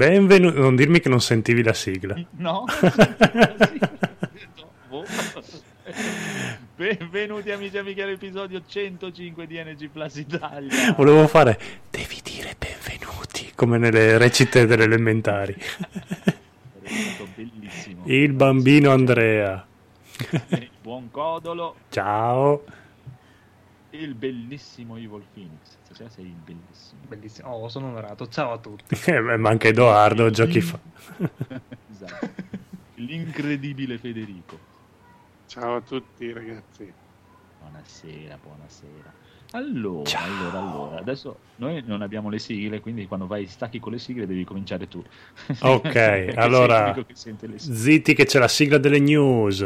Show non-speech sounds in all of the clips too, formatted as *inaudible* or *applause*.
Benvenuti. Non dirmi che non sentivi la sigla. No? *laughs* Boh. Benvenuti amici e amiche all'episodio 105 di NG Plus Italia. Volevo fare. Devi dire benvenuti, come nelle recite delle elementari. Bellissimo. Il bambino Andrea. Buon Codolo. Ciao. Il bellissimo Evil Phoenix. Stasera sei bellissimo. Bellissimo. Oh, sono onorato. Ciao a tutti. *laughs* Eh, ma anche Edoardo, giochi fa. *laughs* esatto. L'incredibile Federico. Ciao a tutti ragazzi. Buonasera, buonasera. Allora, Ciao. allora, allora, adesso noi non abbiamo le sigle, quindi quando vai stacchi con le sigle devi cominciare tu. Ok, *laughs* allora- che sente le sigle. Zitti che c'è la sigla delle news.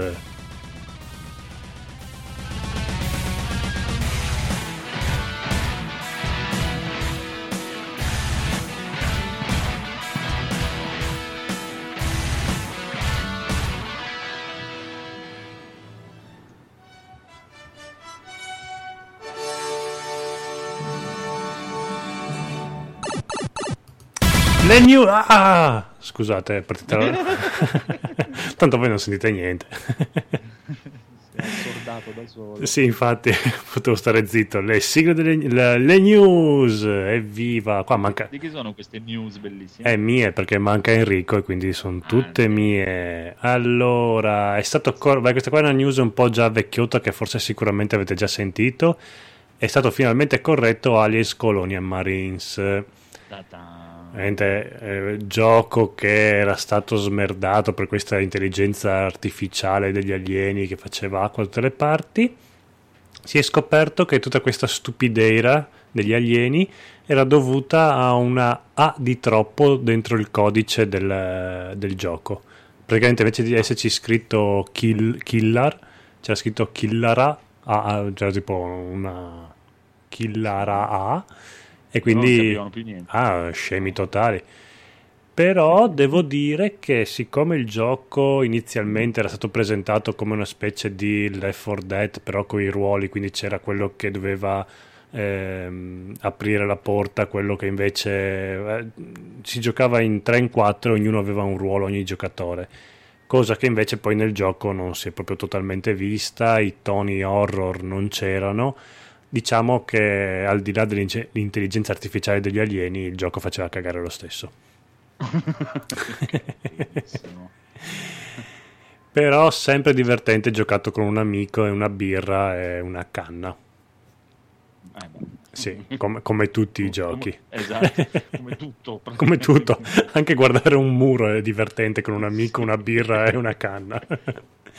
Le news. Ah! Scusate, è partita la- *laughs* Tanto voi non sentite niente. Assordato da solo. Sì, infatti, *laughs* potevo stare zitto. Le sigle delle le, le news, evviva! Qua manca. Di chi sono queste news bellissime? È mie perché manca Enrico e quindi sono tutte sì. mie. Allora, è stato. cor- Beh, questa qua è una news un po' già vecchiota che forse sicuramente avete già sentito. È stato finalmente corretto Aliens Colonial Marines. Ta-ta. Eh, gioco che era stato smerdato per questa intelligenza artificiale degli alieni che faceva acqua da tutte le parti. Si è scoperto che tutta questa stupideira degli alieni era dovuta a una A di troppo dentro il codice del, del gioco. Praticamente invece di esserci scritto kill, Killar, c'era scritto Killara, A, c'era tipo una Killara A. E Non quindi capivano più niente. Ah, scemi totali. Però devo dire che siccome il gioco inizialmente era stato presentato come una specie di Left 4 Dead, però con i ruoli, quindi c'era quello che doveva ehm, aprire la porta, quello che invece eh, si giocava in 3 in 4, ognuno aveva un ruolo, ogni giocatore. Cosa che invece poi nel gioco non si è proprio totalmente vista, i toni horror non c'erano diciamo che al di là dell'intelligenza artificiale degli alieni, il gioco faceva cagare lo stesso. Però sempre divertente giocato con un amico e una birra e una canna. Eh. Sì, come, come tutti i giochi. Come- esatto, come *laughs* tutto. Come tutto, anche guardare un muro è divertente con un amico, una birra e una canna.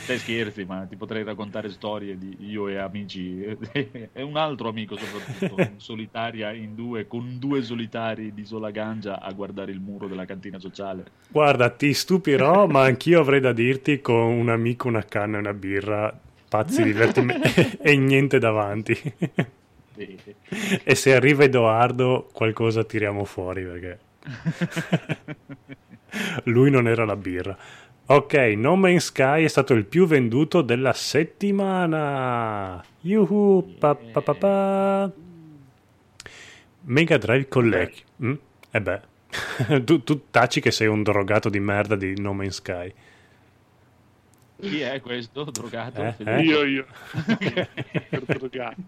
Te scherzi, ma ti potrei raccontare storie di io e amici *laughs* e un altro amico soprattutto, *laughs* in solitaria in due, con due solitari di sola gancia a guardare il muro della cantina sociale. Guarda, ti stupirò, ma anch'io avrei da dirti con un amico, una canna e una birra, pazzi divertimenti e niente davanti. E- E se arriva Edoardo, qualcosa tiriamo fuori perché *laughs* lui non era la birra. Ok, No Man's Sky è stato il più venduto della settimana. Yuhu, pa, pa, pa, pa. Mega Drive Collect. Mm? Eh beh, *laughs* tu, tu taci che sei un drogato di merda di No Man's Sky. Chi è questo drogato? Eh, Federico? Io, io. *laughs* Drogato.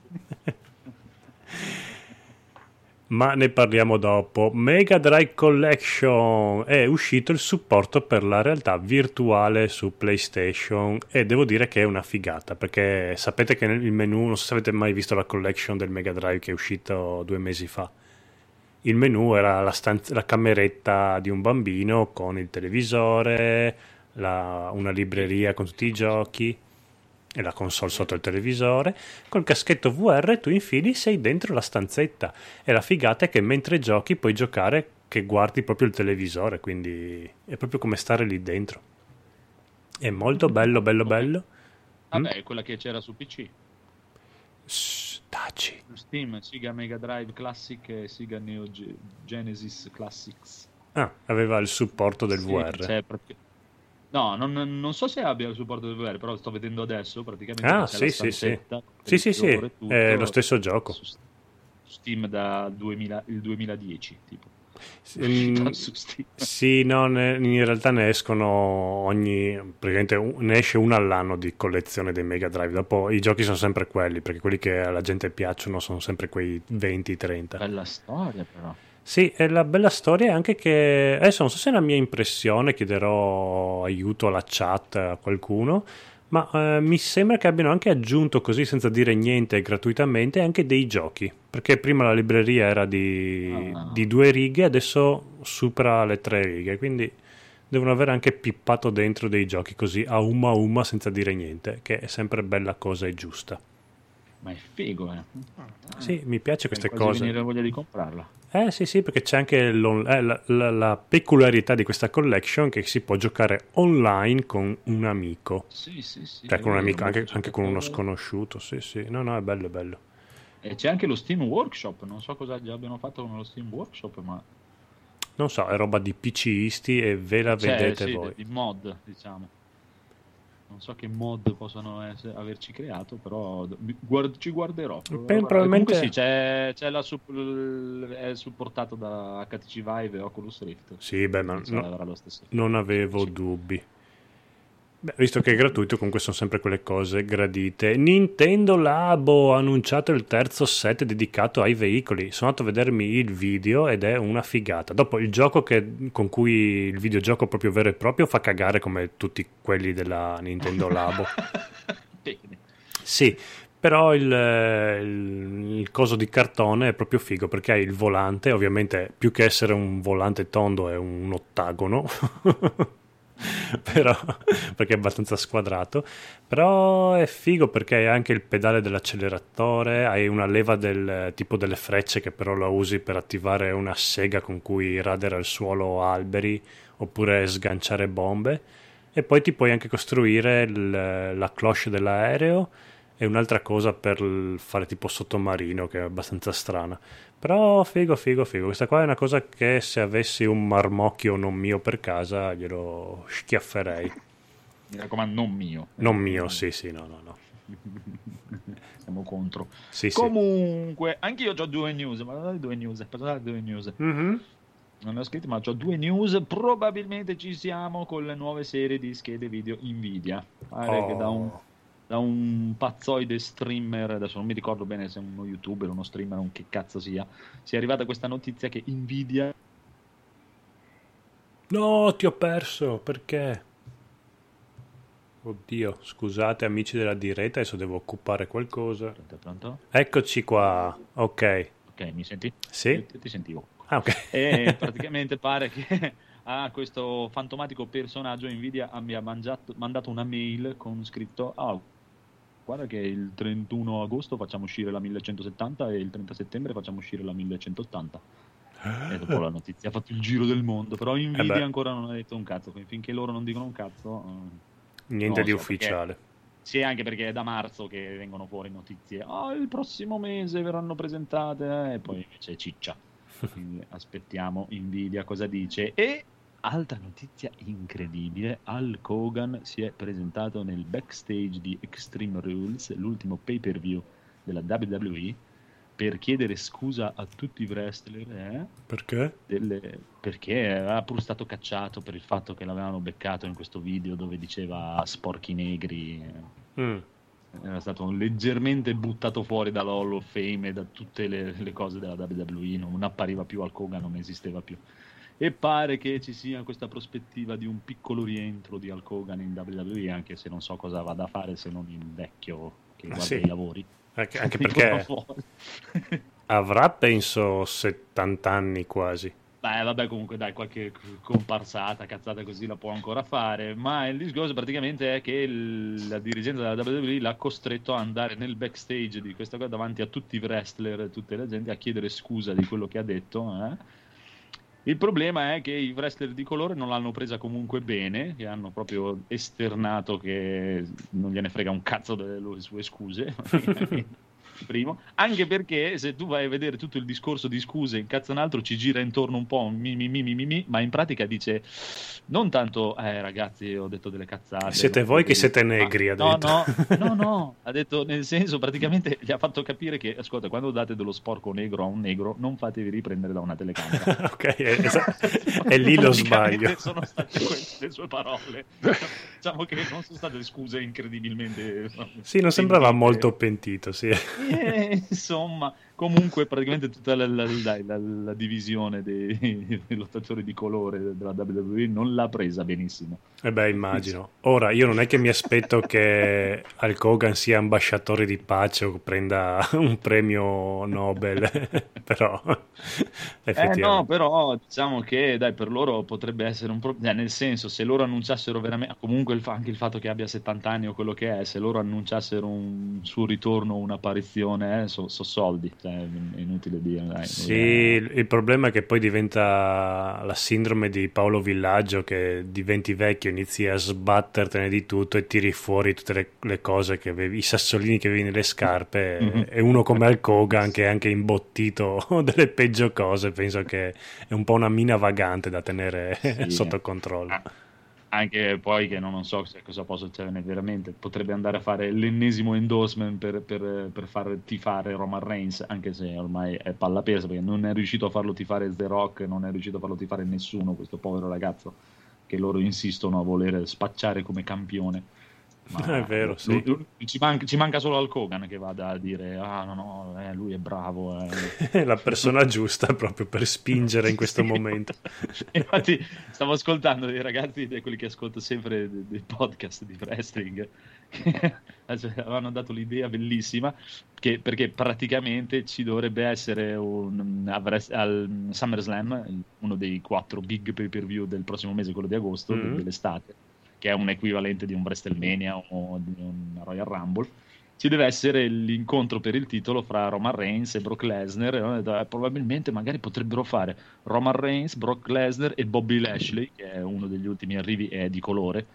Ma ne parliamo dopo. Mega Drive Collection è uscito il supporto per la realtà virtuale su PlayStation e devo dire che è una figata perché sapete che nel menu, non so se avete mai visto la collection del Mega Drive che è uscito due mesi fa. Il menu era la, stanz- la cameretta di un bambino con il televisore, la- una libreria con tutti i giochi e la console sotto il televisore. Col caschetto VR tu infili sei dentro la stanzetta e la figata è che mentre giochi puoi giocare che guardi proprio il televisore, quindi è proprio come stare lì dentro. È molto bello, bello, bello. Vabbè, è quella che c'era su PC. Shh, taci. Su Steam, Sega Mega Drive Classic e Sega Neo Ge- Genesis Classics. Ah, aveva il supporto del Sì, VR. c'è pratic- No, non, non so se abbia il supporto del VR, però sto vedendo adesso praticamente Ah, sì, sì, sì. Sì, sì, sì, è lo stesso gioco. Su Steam da 2000 il 2010, tipo. Mm, *laughs* su Steam. Sì, no, ne- in realtà ne escono ogni. praticamente ne esce uno all'anno di collezione dei Mega Drive. Dopo i giochi sono sempre quelli, perché quelli che alla gente piacciono sono sempre quei 20-30. Bella storia però. Sì, e la bella storia è anche che adesso non so se è la mia impressione, chiederò aiuto alla chat a qualcuno, ma eh, mi sembra che abbiano anche aggiunto così senza dire niente gratuitamente anche dei giochi, perché prima la libreria era di, Ah. di due righe, adesso supera le tre righe, quindi devono aver anche pippato dentro dei giochi così a uma a uma senza dire niente, che è sempre bella cosa e giusta. Ma è figo, eh. Sì, mi piace queste Mi cose. venire voglia di comprarla. Eh sì sì perché c'è anche eh, la, la- la peculiarità di questa collection che si può giocare online con un amico, Sì, sì, sì. cioè con un amico, anche, anche con uno sconosciuto, sì sì, no no è bello è bello. E c'è anche lo Steam Workshop, non so cosa gli abbiano fatto con lo Steam Workshop, ma Non so, è roba di PCisti e ve la c'è vedete sì, voi. di mod, diciamo. Non so che mod possono essere- averci creato, però guard- ci guarderò. Beh, probabilmente- Comunque sì, c'è, c'è la sup- è supportato da HTC Vive e Oculus Rift. Sì, beh, ma no- non avevo Sì. dubbi. Beh, visto che è gratuito, comunque sono sempre quelle cose gradite. Nintendo Labo ha annunciato il terzo set dedicato ai veicoli. Sono andato a vedermi il video ed è una figata. Dopo il gioco che- con cui il videogioco proprio vero e proprio fa cagare come tutti quelli della Nintendo Labo. *laughs* Sì, però il, il- il coso di cartone è proprio figo perché hai il volante, ovviamente più che essere un volante tondo è un ottagono, *laughs* *laughs* però, perché è abbastanza squadrato, però è figo perché hai anche il pedale dell'acceleratore, hai una leva del tipo delle frecce che però la usi per attivare una sega con cui radere al suolo alberi oppure sganciare bombe. E poi ti puoi anche costruire il- la cloche dell'aereo e un'altra cosa per fare tipo sottomarino che è abbastanza strana. Però figo, figo, figo. Questa qua è una cosa che se avessi un marmocchio non mio per casa glielo schiafferei. Mi raccomando, non mio. Non mio, sì, sì, no, no, no. *laughs* Siamo contro. Sì, sì. Comunque, anche io ho due news. Ma non due news, parlare due news. Mhm. Non ne ho scritte, ma ho due news. Probabilmente ci siamo con le nuove serie di schede video Nvidia. Pare che da un, Oh. Da un pazzoide streamer, adesso non mi ricordo bene se è uno youtuber, uno streamer, un che cazzo sia, sia arrivata questa notizia che Nvidia No, ti ho perso, perché? Oddio, scusate amici della diretta, adesso devo occupare qualcosa. Pronto, pronto? Eccoci qua, ok. Ok, mi senti? Sì? Ti, ti sentivo. Ah, ok. E *laughs* praticamente pare che *laughs* a questo fantomatico personaggio Nvidia abbia mangiato- mandato una mail con scritto ah, guarda che il 31 agosto facciamo uscire la 1170 e il 30 settembre facciamo uscire la 1180 e dopo la notizia ha fatto il giro del mondo però Eh Nvidia beh. ancora non ha detto un cazzo quindi finché loro non dicono un cazzo eh, Niente Non di so, ufficiale. sì anche perché è da marzo che vengono fuori notizie ah il prossimo mese verranno presentate eh", e poi invece ciccia *laughs* quindi aspettiamo Nvidia cosa dice. E altra notizia incredibile: Hulk Hogan si è presentato nel backstage di Extreme Rules, l'ultimo pay per view della WWE, per chiedere scusa a tutti i wrestler eh, Perché? delle- perché era pur stato cacciato per il fatto che l'avevano beccato in questo video dove diceva sporchi negri. Mm. era stato leggermente buttato fuori dalla Hall of Fame e da tutte le, le cose della WWE, non appariva più al Hogan, non esisteva più. E pare che ci sia questa prospettiva di un piccolo rientro di Hulk Hogan in WWE, anche se non so cosa vada a fare se non il vecchio che Ma guarda sì. i lavori. Anche, *laughs* anche perché *laughs* avrà, penso, 70 anni quasi. Beh, vabbè, comunque dai, qualche comparsata, cazzata così la può ancora fare, ma il discorso praticamente è che la dirigenza della WWE l'ha costretto a andare nel backstage di questa cosa davanti a tutti i wrestler e tutte le gente a chiedere scusa di quello che ha detto. eh. Il problema è che i wrestler di colore non l'hanno presa comunque bene, che hanno proprio esternato che non gliene frega un cazzo delle sue scuse. *laughs* Primo, anche perché se tu vai a vedere tutto il discorso di scuse in cazzo un altro ci gira intorno un po' mi, mi, mi, mi, mi, mi, ma in pratica dice non tanto eh ragazzi ho detto delle cazzate siete voi che siete negri ha no, detto. no, *laughs* no, no, ha detto nel senso praticamente gli ha fatto capire che ascolta quando date dello sporco negro a un negro non fatevi riprendere da una telecamera. *laughs* Ok è, esa- è lì lo sbaglio. sono state queste le sue parole. Diciamo che non sono state scuse incredibilmente sì non sembrava molto pentito sì Eh, insomma, comunque praticamente tutta la, la- la- la divisione dei, *laughs* dei lottatori di colore della WWE non l'ha presa benissimo. Eh beh, immagino. Ora, io non è che mi aspetto che Hulk Hogan sia ambasciatore di pace o prenda *laughs* un premio Nobel, *laughs* però Eh no, però diciamo che dai, per loro potrebbe essere un problema, nel senso se loro annunciassero veramente, comunque il fa- anche il fatto che abbia 70 anni o quello che è, se loro annunciassero un suo ritorno, un'apparizione, eh, so, so soldi, cioè, è inutile dire. Dai, Sì, il problema è che poi diventa la sindrome di Paolo Villaggio che diventi vecchio, inizi a sbattertene di tutto e tiri fuori tutte le, le cose che avevi, i sassolini che avevi nelle scarpe Mhm. e uno come Hulk Hogan che è anche imbottito *laughs* delle peggio cose, penso che è un po' una mina vagante da tenere Sì. *laughs* sotto controllo. Anche poi che non, non so cosa possa succedere veramente. Potrebbe andare a fare l'ennesimo endorsement per, per, per far tifare Roman Reigns anche se ormai è palla persa perché non è riuscito a farlo tifare The Rock non è riuscito a farlo tifare nessuno questo povero ragazzo che loro insistono a voler spacciare come campione *laughs* È vero, sì. lui- ci, manca, ci manca solo Hulk Hogan che vada a dire ah no no eh, lui è bravo eh. È *laughs* la persona giusta proprio per spingere in *laughs* questo Sì. momento. Infatti, stavo ascoltando dei ragazzi, quelli che ascolto sempre dei, podcast di wrestling, che avevano dato l'idea bellissima che, perché praticamente ci dovrebbe essere un, al SummerSlam, uno dei quattro big pay per view del prossimo mese, quello di agosto, Mhm. dell'estate, che è un equivalente di un WrestleMania o di un Royal Rumble ci deve essere l'incontro per il titolo fra Roman Reigns e Brock Lesnar e hanno detto, eh, probabilmente magari potrebbero fare Roman Reigns, Brock Lesnar e Bobby Lashley che è uno degli ultimi arrivi e è di colore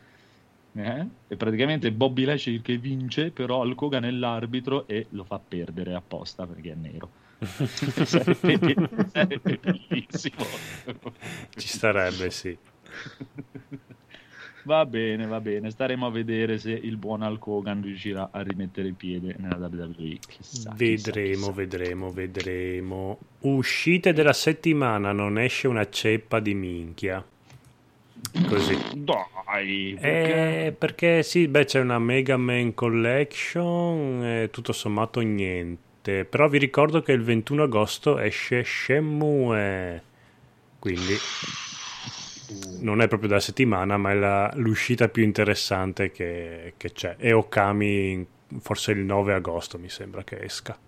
eh? e praticamente Bobby Lashley che vince però Hulk Hogan è l'arbitro e lo fa perdere apposta perché è nero sarebbe, *laughs* *laughs* sarebbe bellissimo Ci starebbe, sì. *laughs* Va bene, va bene. Staremo a vedere se il buon Hulk Hogan riuscirà a rimettere il piede nella WWE. Chissà, Vedremo, chissà, chissà. vedremo, vedremo. Uscite della settimana, non esce una ceppa di minchia. Così. Dai, perché? Eh, perché sì, beh, c'è una Mega Man Collection e tutto sommato niente. Però vi ricordo che il 21 agosto esce Shenmue. Quindi non è proprio della settimana, ma è la- l'uscita più interessante che, che c'è. E Okami forse il 9 agosto mi sembra che esca.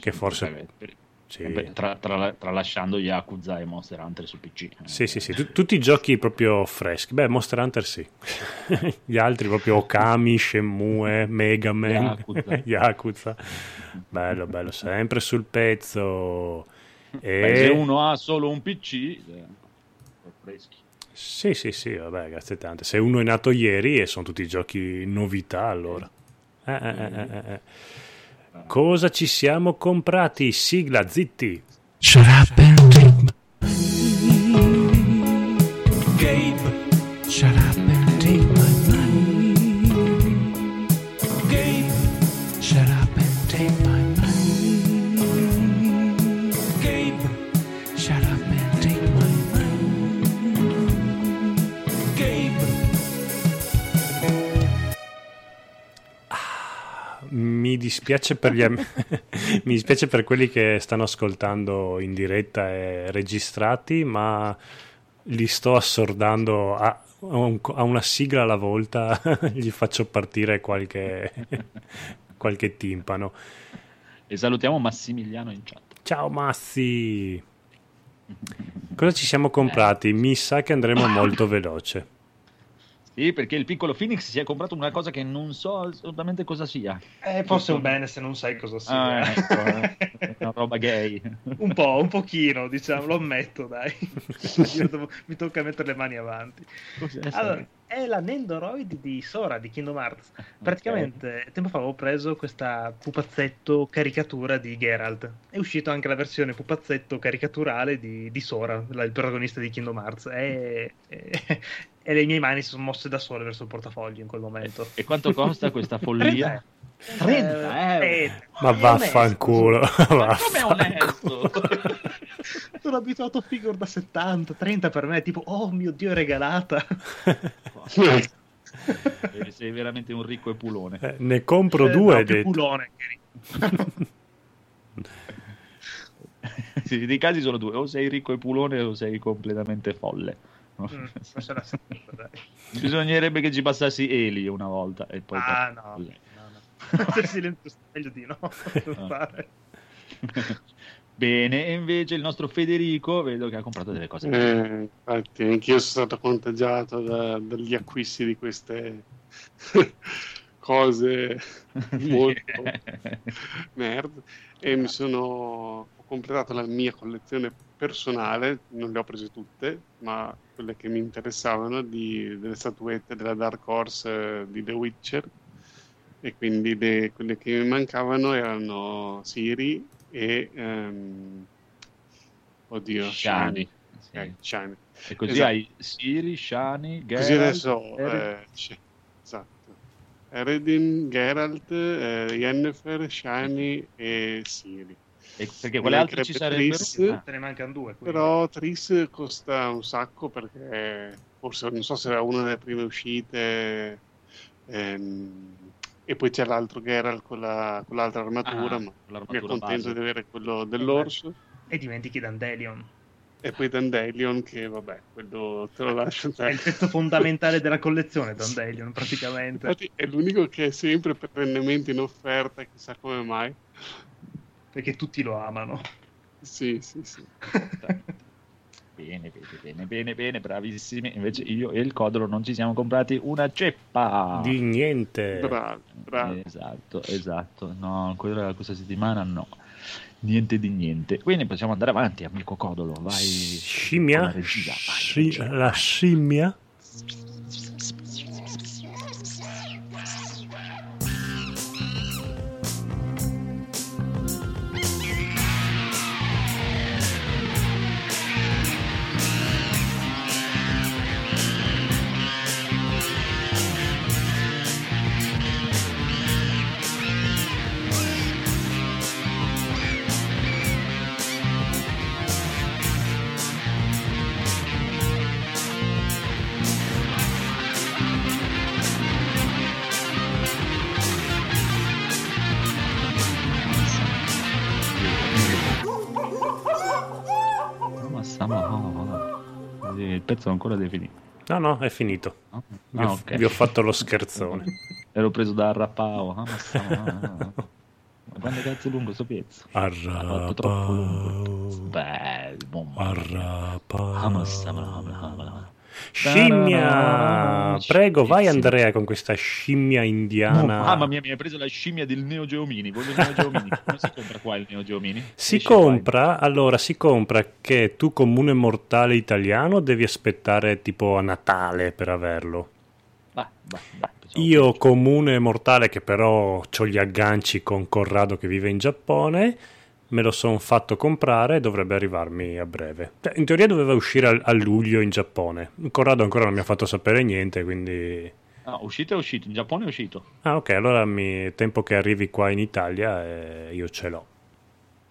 Che forse... Vabbè, per- Sì. eh, tra- tra- tralasciando Yakuza e Monster Hunter su PC. eh. Sì, sì, sì, tu- tutti i giochi proprio freschi. Beh, Monster Hunter sì. *laughs* Gli altri proprio Okami, Shenmue, Mega Man, Yakuza. *laughs* Yakuza. Bello, bello, sempre sul pezzo. Beh, se E... uno ha solo un PC, eh, freschi. Sì, sì, sì, vabbè, grazie tante. Se uno è nato ieri e sono tutti giochi novità, allora. Eh, eh, eh, eh, eh. Cosa ci siamo comprati? Sigla, zitti. Shut up dispiace per gli am- *laughs* mi dispiace per quelli che stanno ascoltando in diretta e registrati, ma li sto assordando a, a un- a una sigla alla volta, *laughs* gli faccio partire qualche, *laughs* qualche timpano. E salutiamo Massimiliano in chat. Ciao Massi! Cosa ci siamo comprati? Mi sa che andremo molto *coughs* veloce. Sì, perché il piccolo Phoenix si è comprato una cosa che non so assolutamente cosa sia. Eh, forse un bene se non sai cosa sia. Ah, ecco, eh, *laughs* una roba gay. un po', un pochino, diciamo, lo ammetto, dai. *laughs* Io devo- mi tocca mettere le mani avanti. Cos'è Allora, è la Nendoroid di Sora di Kingdom Hearts. Praticamente tempo fa avevo preso questa pupazzetto caricatura di Geralt. È uscito anche la versione pupazzetto caricaturale di, di Sora, la- il protagonista di Kingdom Hearts. E, e- e le mie mani si sono mosse da sole verso il portafoglio in quel momento. E quanto costa questa follia? *laughs* 30 Eh, euro. Ma è vaffanculo. Ma *laughs* come onesto? *laughs* Sono abituato a figure da 70, 30 per me, tipo, oh mio dio, è regalata. Eh, Sei veramente un ricco e pulone. Eh, ne compro Eh, due, no, che- Sì, dei casi sono due, o sei ricco e pulone o sei completamente folle. No? Mm, *laughs* la. Bisognerebbe che ci passassi Eli una volta e poi Ah, no, no, no. Per silenzio meglio di no. *laughs* fare. Bene, e invece il nostro Federico vedo che ha comprato delle cose. Eh, infatti, anch'io sono stato contagiato da- dagli acquisti di queste *laughs* cose molto nerd e mi sono completato la mia collezione personale, non le ho prese tutte, ma quelle che mi interessavano di- delle statuette della Dark Horse eh, di The Witcher e quindi le- quelle che mi mancavano erano Siri e ehm, oddio, Shani. Sì. Ok, Shani. E così Esatto. hai Siri, Shani, Così Geralt, adesso Eric. eh, esatto. Eredin, Geralt, eh, Yennefer, Shani e Siri. E perché quelle altre ci sarebbero? Triss. Ah, Te ne mancano due. quindi. Però Triss costa un sacco perché forse non so se era una delle prime uscite. ehm, e poi c'è l'altro Geralt con, la- con l'altra armatura, Ah, ma mi l'armatura è contento base. di avere quello dell'orso. E dimentichi Dandelion. E poi Dandelion, che vabbè, quello te lo lascio È il pezzo fondamentale della collezione, Dandelion, praticamente. Infatti è l'unico che è sempre perennemente in offerta, chissà come mai. Perché tutti lo amano. Sì, sì, sì. Bene, bene, bene, bene, bene, bravissimi. Invece io e il Codolo non ci siamo comprati una ceppa. Di niente. Bravi, bravi. Esatto, esatto. No, quella questa settimana no. Niente di niente. Quindi possiamo andare avanti, amico Codolo. Vai. Scimmia? la regia, vai, Sci- regia, la scimmia? Ancora definito. No, no, è finito. no? Vi, Ah, ho, ok. vi ho fatto lo scherzone. *laughs* Ero preso da Arrapao. Ah, ma stiamo- ah, ah, ah. Ma *laughs* quando cazzo è lungo sto pezzo? Ah, fatto troppo lungo. Arrapa. Beh, Scimmia! Prego, vai. Andrea con questa scimmia Oh, indiana. mamma mia, mi hai preso la scimmia del Neo Geo Mini. Voglio il Neo Geo Mini. Come si compra qua il Neo Geo Mini? Si Esce compra, allora si compra che tu comune mortale italiano devi aspettare tipo a Natale per averlo. Vai, vai, vai, facciamo Io comune mortale che però ho gli agganci con Corrado che vive in Giappone, me lo sono fatto comprare e dovrebbe arrivarmi a breve. Cioè, in teoria doveva uscire a, luglio in Giappone. Corrado ancora non mi ha fatto sapere niente, quindi... Ah, uscito è uscito. In Giappone è uscito. Ah ok, allora mi... tempo che arrivi qua in Italia e io ce l'ho.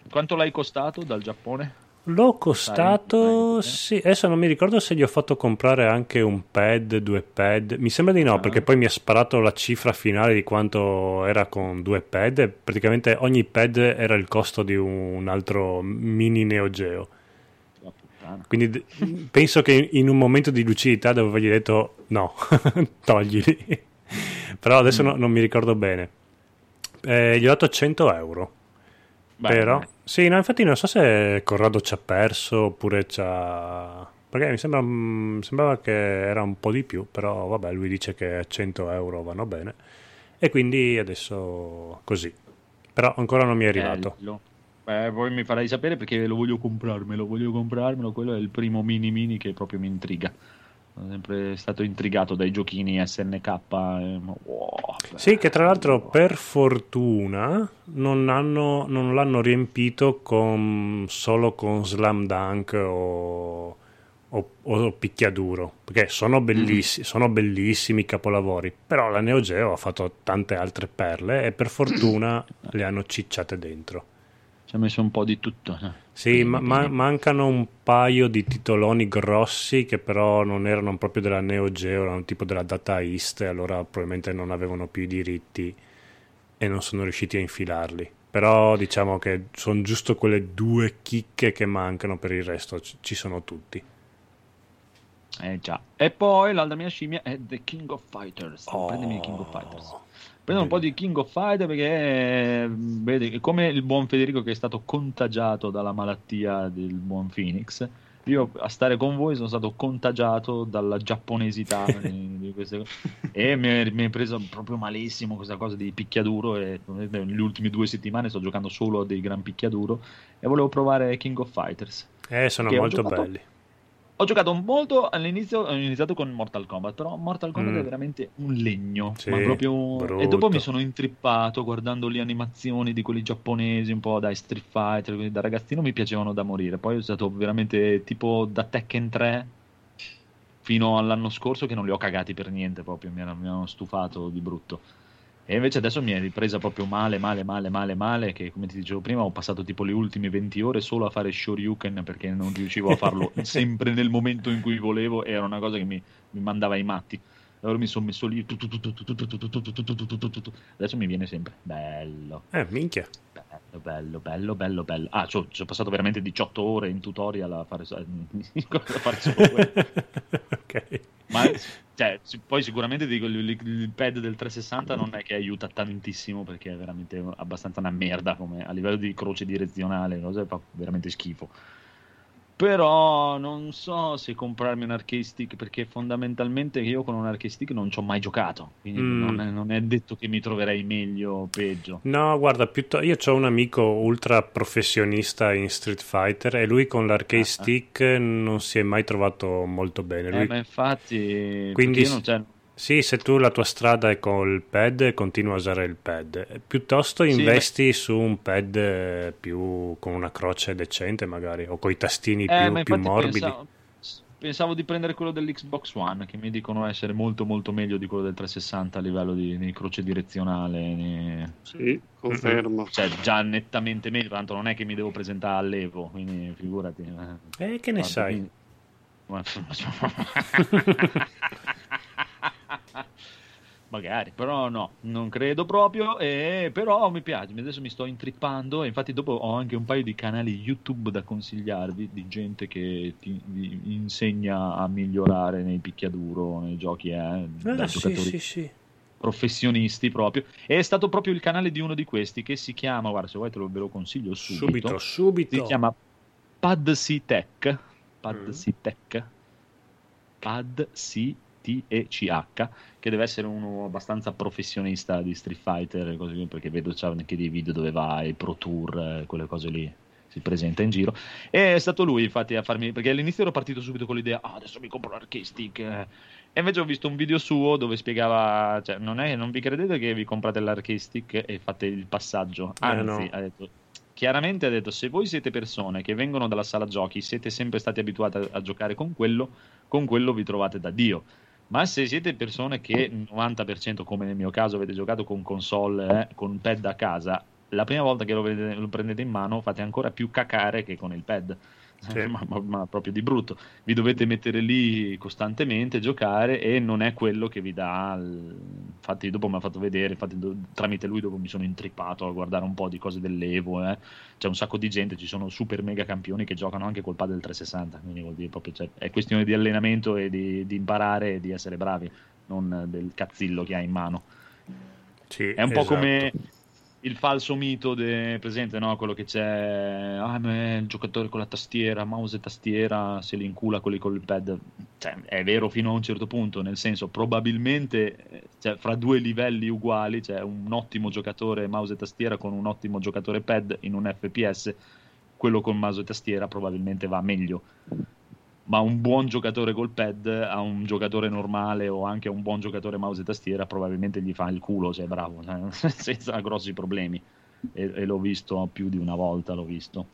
Quanto l'hai costato dal Giappone? L'ho costato, sì, adesso non mi ricordo se gli ho fatto comprare anche un pad, due pad, mi sembra di no Ah. perché poi mi ha sparato la cifra finale di quanto era con due pad, e praticamente ogni pad era il costo di un altro mini Neo Geo, quindi penso che in un momento di lucidità dove avergli detto no, *laughs* toglili, però adesso Mm. no- non mi ricordo bene, Eh, gli ho dato 100 euro. Beh. sì, no, infatti non so se Corrado ci ha perso oppure c'ha... Perché mi sembra, mm, sembrava che era un po' di più, però vabbè, lui dice che a 100 euro vanno bene. E quindi adesso così. Però ancora non mi è arrivato. Bello. Beh, poi mi farai sapere perché lo voglio comprarmelo, voglio comprarmelo, quello è il primo mini mini che proprio mi intriga. Sono sempre stato intrigato dai giochini SNK. e- wow, Sì, che tra l'altro per fortuna non, hanno- non l'hanno riempito con, solo con Slam Dunk o, o- o Picchiaduro, perché sono, bellissi- sono bellissimi i capolavori, però la Neo Geo ha fatto tante altre perle e per fortuna *clears throat* le hanno cicciate dentro. Ci ha messo un po' di tutto. Sì, ma- ma- mancano un paio di titoloni grossi che però non erano proprio della Neo Geo, erano tipo della Data East, e allora probabilmente non avevano più i diritti e non sono riusciti a infilarli. Però diciamo che sono giusto quelle due chicche che mancano, per il resto ci ci sono tutti. Eh già. E poi l'altra mia scimmia è The King of Fighters. Oh. Prendimi King of Fighters. Prendo un po' di King of Fighters perché eh, vedi, come il buon Federico che è stato contagiato dalla malattia del buon Phoenix, io a stare con voi sono stato contagiato dalla giapponesità *laughs* di, queste cose e mi è, mi è preso proprio malissimo questa cosa di picchiaduro e nelle ultime due settimane sto giocando solo a dei gran picchiaduro e volevo provare King of Fighters. Eh, sono molto belli. Ho giocato molto all'inizio, ho iniziato con Mortal Kombat, però Mortal Kombat Mm. è veramente un legno, Sì, ma proprio... E dopo mi sono intrippato guardando le animazioni di quelli giapponesi, un po' dai Street Fighter, da ragazzino mi piacevano da morire. Poi ho stato veramente tipo da Tekken 3 fino all'anno scorso che non li ho cagati per niente proprio, mi hanno, mi hanno stufato di brutto. E invece adesso mi è ripresa proprio male, male, male, male, male, che come ti dicevo prima ho passato tipo le ultime 20 ore solo a fare Shoryuken perché non riuscivo a farlo sempre nel momento in cui volevo e era una cosa che mi, mi mandava ai matti. Allora mi sono messo lì, adesso mi viene sempre, bello. Eh, minchia. Bello, bello, bello, bello, bello. Ah, ci ho passato veramente 18 ore in tutorial a fare, a fare solo quello. ok. Ma cioè, poi sicuramente dico, il, il- pad del 360 non è che aiuta tantissimo perché è veramente abbastanza una merda come, a livello di croce direzionale, cose fa veramente schifo. Però non so se comprarmi un arcade stick perché fondamentalmente io con un arcade stick non ci ho mai giocato, quindi Mm. non, è, non è detto che mi troverei meglio o peggio. No, guarda, piuttosto io ho un amico ultra professionista in Street Fighter e lui con l'arcade Ah, ah. stick non si è mai trovato molto bene. Eh, Lui- ma infatti, Quindi io non, cioè, Sì, se tu la tua strada è col pad, continua a usare il pad. Eh, Piuttosto Sì, investi su un pad eh, più con una croce decente, magari, o con i tastini Eh, più, ma più morbidi. Pensavo, pensavo di prendere quello dell'Xbox One, che mi dicono essere molto molto meglio di quello del 360 a livello di, di croce direzionale. di- Sì, confermo. Cioè, già nettamente meglio, tanto non è che mi devo presentare all'Evo, quindi figurati. Eh, che ne Guarda, sai? quindi- *laughs* *laughs* *laughs* Magari, però no, non credo proprio, e però mi piace, adesso mi sto intrippando e infatti dopo ho anche un paio di canali YouTube da consigliarvi di gente che ti vi insegna a migliorare nei picchiaduro, nei giochi, eh, Ah, da sì, giocatori sì, sì. professionisti proprio. E è stato proprio il canale di uno di questi che si chiama, guarda se vuoi te lo, ve lo consiglio subito, Subito, subito. si chiama PadC Tech, PadC Mm. Tech, PadC T-E-C-H, che deve essere uno abbastanza professionista di Street Fighter, e così via, perché vedo c'ha anche dei video dove va ai Pro Tour, eh, quelle cose lì si presenta in giro e è stato lui infatti a farmi perché all'inizio ero partito subito con l'idea ah adesso mi compro l'arcade stick eh. e invece ho visto un video suo dove spiegava cioè non, è, non vi credete che vi comprate l'arcade stick e fate il passaggio anzi no. ha detto chiaramente ha detto se voi siete persone che vengono dalla sala giochi siete sempre stati abituati a, a giocare con quello con quello vi trovate da dio ma se siete persone che 90% come nel mio caso avete giocato con console eh, con pad a casa la prima volta che lo, vedete- lo prendete in mano fate ancora più cacare che con il pad Sì. *laughs* ma, ma- ma proprio di brutto vi dovete mettere lì costantemente giocare e non è quello che vi dà il- infatti dopo mi ha fatto vedere infatti do- tramite lui dopo mi sono intrippato a guardare un po' di cose dell'Evo eh. c'è un sacco di gente ci sono super mega campioni che giocano anche col pad del 360 quindi vuol dire proprio cioè, è questione di allenamento e di, di imparare e di essere bravi non del cazzillo che hai in mano Sì, è un po' esatto. come il falso mito de- presente, no? Quello che c'è, ah, ma il giocatore con la tastiera, mouse e tastiera, se li incula quelli col pad. Cioè, è vero fino a un certo punto, nel senso, probabilmente eh, cioè, fra due livelli uguali, c'è un ottimo giocatore mouse e tastiera con un ottimo giocatore pad in un FPS, quello con mouse e tastiera probabilmente va meglio. Ma un buon giocatore col pad a un giocatore normale o anche a un buon giocatore mouse e tastiera probabilmente gli fa il culo se è bravo, *laughs* senza grossi problemi. E, e l'ho visto più di una volta, l'ho visto.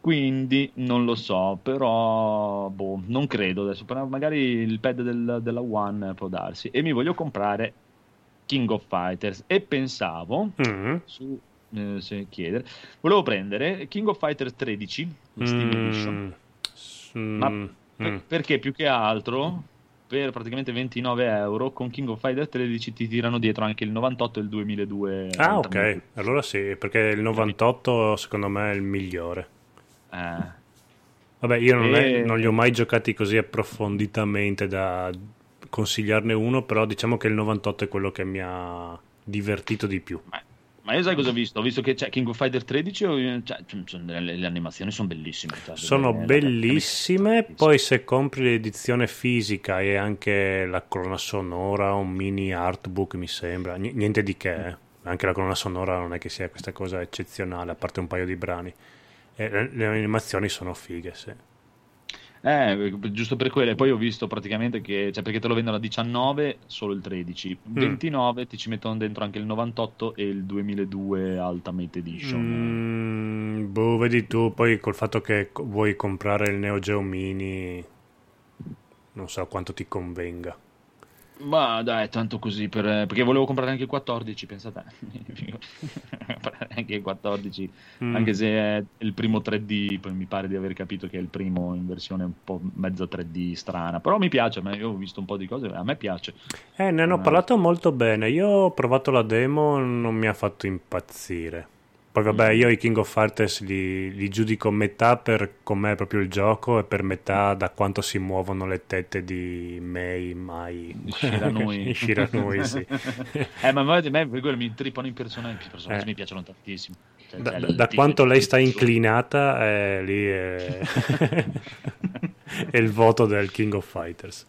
Quindi non lo so, però boh, non credo adesso. Però magari il pad del- della One può darsi. E mi voglio comprare King of Fighters. E pensavo Mm. su eh, se chiedere, volevo prendere King of Fighters 13 la Steam Edition. Mm. Ma mm. per- Mm. perché più che altro per praticamente 29 euro con King of Fighters 13 ti tirano dietro anche il 98 e il 2002 Ah, ok. Allora sì, perché il 98 secondo me è il migliore. Eh, Vabbè, io non, è- E- non li ho mai giocati così approfonditamente da consigliarne uno, però diciamo che il 98 è quello che mi ha divertito di più. ma, ma io sai cosa ho visto? Ho visto che c'è King of Fighters 13 o- cioè, sono- le, animazioni sono bellissime cioè, Sono le- le- bellissime, poi se compri l'edizione fisica e anche la colonna sonora, un mini artbook mi sembra, ni- niente di che, eh. anche la colonna sonora non è che sia questa cosa eccezionale, a parte un paio di brani. E le, le animazioni sono fighe, sì. Eh, giusto per quelle. Poi ho visto praticamente che, cioè perché te lo vendono a 19 solo il 13, 29 ti ci mettono dentro anche il 98 e il 2002 Ultimate Edition. Mm, boh, vedi tu, poi col fatto che vuoi comprare il Neo Geo Mini, non so quanto ti convenga. Ma dai, tanto così per, perché volevo comprare anche il 14, pensa te. *laughs* Comprare anche il 14, Mm. anche se è il primo 3D, poi mi pare di aver capito che è il primo in versione un po' mezzo 3D strana, però mi piace, ma io ho visto un po' di cose, a me piace. Eh, ne hanno Eh. parlato molto bene. Io ho provato la demo, non mi ha fatto impazzire. Poi vabbè, io i King of Fighters li, li giudico metà per com'è proprio il gioco e per metà da quanto si muovono le tette di Mei, Mai, Shiranui. Shiranui, *laughs* sì. *laughs* eh, ma a me mi trippano i personaggi, i personaggi Eh. mi piacciono tantissimo. Cioè, Da, c'è da- da quanto lei sta inclinata, eh, lì è... *laughs* è il voto del King of Fighters.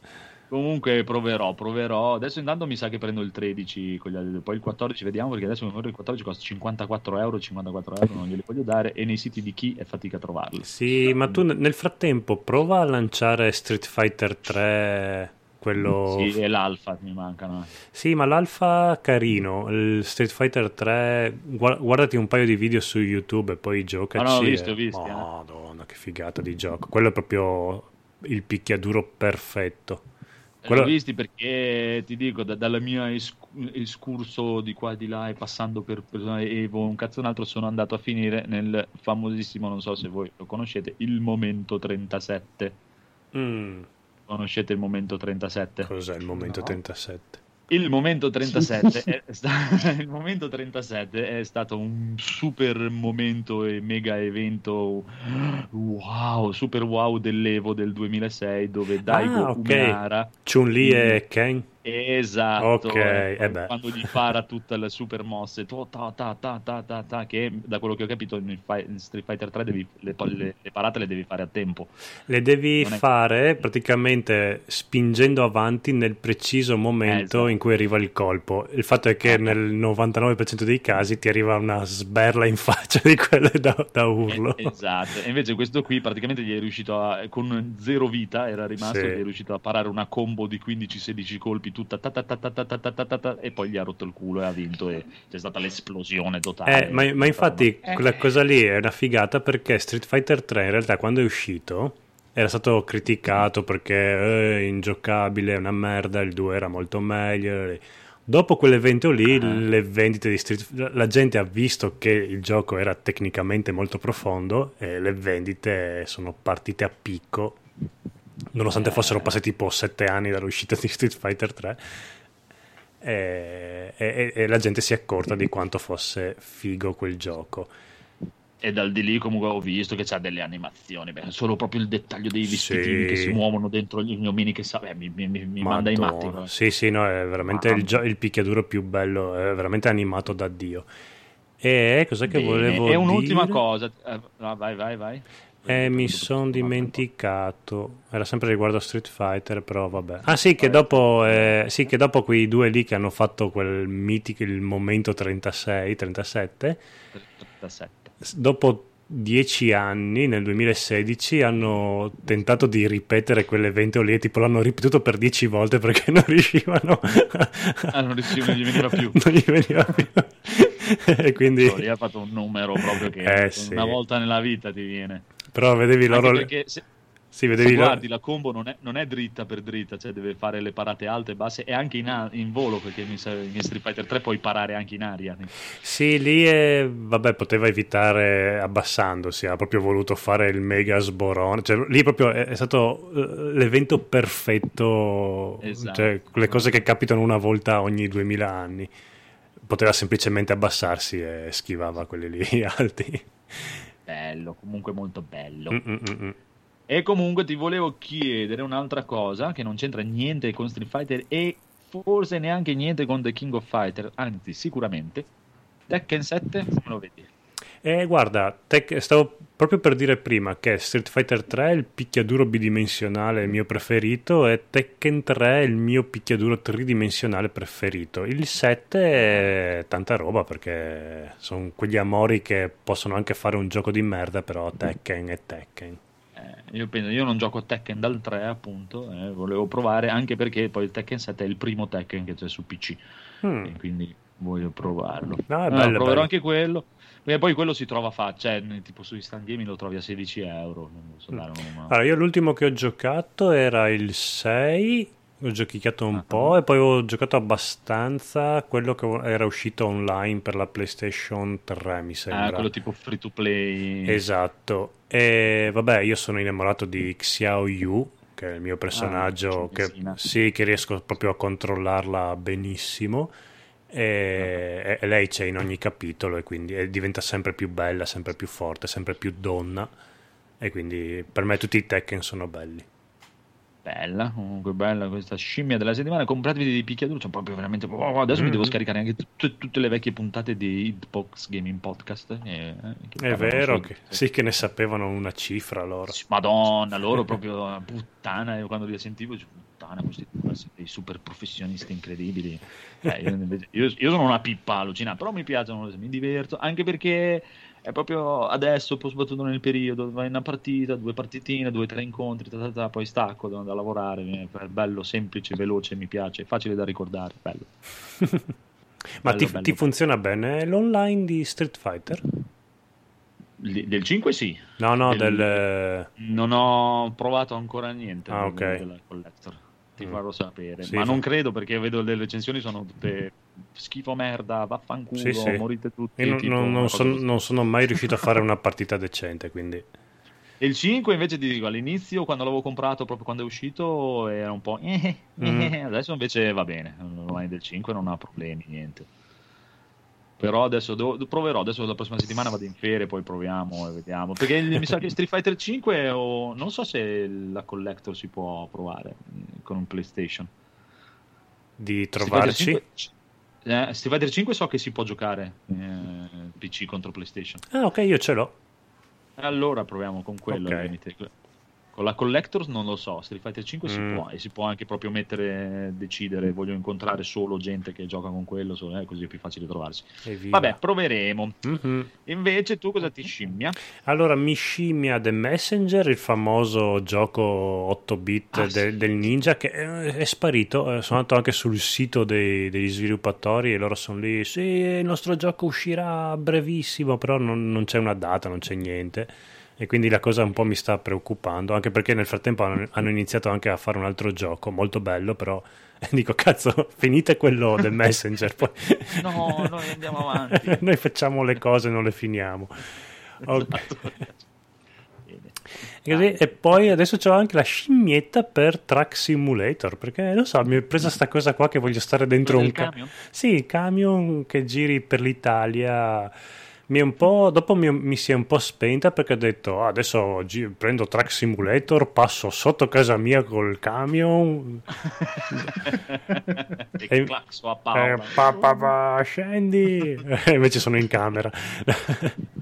Comunque proverò, proverò. Adesso intanto mi sa che prendo il 13 con gli altri, poi il 14 vediamo perché adesso il 14 costa 54 euro, 54 euro non glieli voglio dare e nei siti di chi è fatica a trovarli. Sì, ma tu nel frattempo prova a lanciare Street Fighter 3, quello... Sì, e l'alfa mi mancano. Sì, ma l'alfa carino, il Street Fighter 3, gua- guardati un paio di video su YouTube e poi giocaci. Ah, no, ho visto, ho visto, eh. Madonna, che figata di gioco. Quello è proprio il picchiaduro perfetto. Eh, Quello- L'ho visti perché ti dico, da- dalla mia es- escurso di qua e di là e passando per personale Evo, un cazzo e un altro, sono andato a finire nel famosissimo, non so se voi lo conoscete, il momento 37. Mm, Conoscete il momento 37? cos'è il momento No. 37? Il momento 37 è, *laughs* il momento 37 è stato un super momento e mega evento wow, super wow dell'Evo del 2006 dove Daigo Ah, ok. Umehara Chun-Li e Ken? Esatto, Ok, eh, eh quando gli para tutte le super mosse, tu- ta, ta, ta, ta, ta, ta, che da quello che ho capito in, Fi- in Street Fighter 3 devi- le, le- le parate le devi fare a tempo. Le devi Non è- fare praticamente spingendo avanti nel preciso momento Esatto. in cui arriva il colpo. Il fatto è che nel 99% dei casi ti arriva una sberla in faccia di quelle da, da urlo. Eh, esatto, e invece questo qui praticamente gli è riuscito a, con zero vita, era rimasto, Sì. gli è riuscito a parare una combo di 15-16 colpi tutta ta ta ta ta ta ta ta ta e poi gli ha rotto il culo e ha vinto e c'è stata l'esplosione totale. Eh, ma, ma infatti Eh. quella cosa lì è una figata perché Street Fighter 3 in realtà quando è uscito era stato criticato perché è ingiocabile, è una merda, il 2 era molto meglio. Dopo quell'evento lì, Ah. le vendite di Street la gente ha visto che il gioco era tecnicamente molto profondo e le vendite sono partite a picco, nonostante Eh. fossero passati tipo 7 anni dall'uscita di Street Fighter 3. E, e- e la gente si è accorta di quanto fosse figo quel gioco. E dal di lì comunque ho visto che c'ha delle animazioni, beh, solo proprio il dettaglio dei vestitini Sì. che si muovono dentro gli gnomini che sa, beh, mi, mi- mi- manda i matti. guarda. Sì, sì, no, è veramente il, gio- il picchiaduro più bello, è veramente animato da Dio. E cosa che Bene, volevo E un'ultima dire? cosa, eh, no, vai, vai, vai. Eh, mi sono dimenticato. Era sempre riguardo a Street Fighter, però vabbè. Ah, sì, che dopo, eh, sì, che dopo quei due lì che hanno fatto quel mitico, il momento 36, 37, 37. s- dopo dieci anni, nel 2016, hanno tentato di ripetere quell'evento lì, tipo l'hanno ripetuto per dieci volte perché *laughs* non riuscivano. Ah, non riuscivano, non gli veniva più. *laughs* non gli veniva più. *laughs* e quindi... Lì ha fatto un numero proprio che Eh, una sì. volta nella vita ti viene. Però vedevi loro... perché se, Sì, se vedevi loro... guardi la combo non è, non è dritta per dritta, cioè deve fare le parate alte e basse e anche in, a- in volo perché sa- in Street Fighter 3 puoi parare anche in aria. Sì, lì è... vabbè, poteva evitare abbassandosi, ha proprio voluto fare il mega sborone, cioè lì proprio è, è stato eh, l'evento perfetto, Esatto. cioè le cose che capitano una volta ogni 2000 anni. Poteva semplicemente abbassarsi e schivava quelli lì *laughs* alti. Bello, comunque molto bello. Mm, mm, mm, mm. E comunque ti volevo chiedere un'altra cosa che non c'entra niente con Street Fighter e forse neanche niente con The King of Fighter, anzi sicuramente. Tekken 7, come lo vedi? E guarda, Tek- stavo proprio per dire prima che Street Fighter 3 è il picchiaduro bidimensionale mio preferito e Tekken 3 è il mio picchiaduro tridimensionale preferito. Il 7 è tanta roba perché sono quegli amori che possono anche fare un gioco di merda, però Tekken è Tekken. Eh, io, penso, io non gioco Tekken dal 3 appunto, eh, volevo provare anche perché poi il Tekken 7 è il primo Tekken che c'è su PC Mm. e quindi voglio provarlo. No, è Allora, bello, proverò bello. anche quello. Perché poi quello si trova facile, cioè tipo su Instant Gaming lo trovi a 16 euro. So, una- Allora, io l'ultimo che ho giocato era il 6, ho giochicato un Ah. po' e poi ho giocato abbastanza quello che era uscito online per la PlayStation 3, mi sembra. Ah, quello tipo free to play. Esatto. E vabbè, io sono innamorato di Xiao Yu, che è il mio personaggio Ah, che, sì, che riesco proprio a controllarla benissimo. E, e lei c'è in ogni capitolo e quindi diventa sempre più bella, sempre più forte, sempre più donna. E quindi per me tutti i Tekken sono belli. Bella, comunque bella questa scimmia della settimana. Compratevi dei picchiaduro, cioè proprio veramente. oh, adesso mi Mm. devo scaricare anche tutte, tutte le vecchie puntate di Hitbox Gaming Podcast. eh, È vero che sì che ne sapevano una cifra loro. Madonna, loro proprio puttana. Io quando li sentivo, dicevo, puttana, questi dei super professionisti incredibili. Eh, io, invece- io- io sono una pippa allucinata, però mi piacciono, mi diverto anche perché è proprio adesso, soprattutto nel periodo, vai in una partita, due partitine, due o tre incontri, ta ta ta, poi stacco, devo andare a lavorare. È bello, semplice, veloce, mi piace, facile da ricordare. Bello. *laughs* Ma Bello, ti, bello. ti funziona bene l'online di Street Fighter? Del 5 sì, No, no, Del- del... non ho provato ancora niente Ah, del- ok. della collector. Ti Mm. farò sapere, Sì, ma fa- non credo perché vedo le recensioni sono tutte schifo merda, vaffanculo, Sì, sì. morite tutti. Io non, tipo non- non son- non sono mai riuscito a fare una partita decente, quindi... E *laughs* il 5 invece ti dico, all'inizio quando l'avevo comprato, proprio quando è uscito, era un po'... eh, Mm. eh, adesso invece va bene, l'online del 5 non ha problemi, niente. Però adesso devo- proverò, adesso la prossima settimana vado in ferie, poi proviamo e vediamo. Perché mi sa che Street Fighter 5, o, non so se la collector si può provare eh, con un PlayStation. Di Street Fighter trovarci... 5 eh, Street Fighter 5 so che si può giocare eh, PC contro PlayStation. Ah, ok, io ce l'ho. Allora proviamo con quello. Ok. Con la Collectors non lo so, Street Fighter 5 si Mm. può e si può anche proprio mettere, decidere, voglio incontrare solo gente che gioca con quello, solo- eh, così è più facile trovarsi. Evviva. Vabbè, proveremo. Mhm. Invece tu cosa ti scimmia? Allora, mi scimmia The Messenger, il famoso gioco 8-bit Ah, de- sì. del ninja, che è, è sparito. Eh, sono andato anche sul sito dei- degli sviluppatori e loro sono lì. Sì, il nostro gioco uscirà a brevissimo, però non, non c'è una data, non c'è niente. E quindi la cosa un po' mi sta preoccupando, anche perché nel frattempo hanno, hanno iniziato anche a fare un altro gioco molto bello, però *laughs* dico, cazzo, finite quello del *laughs* Messenger, poi *laughs* No, noi andiamo avanti. noi facciamo le cose non le finiamo. Ok. Esatto. Bene. E, così- e poi adesso c'ho anche la scimmietta per Track Simulator, perché non so, mi è presa sta cosa qua che voglio stare dentro Quello un ca- camion? Sì, camion che giri per l'Italia. Mi è un po', dopo mi, mi si è un po' spenta perché ho detto "Ah, adesso gi- prendo Track Simulator, passo sotto casa mia col camion. *laughs* E claxo a eh, Paola. pa, pa, pa, scendi. E *laughs* invece sono in camera. *laughs*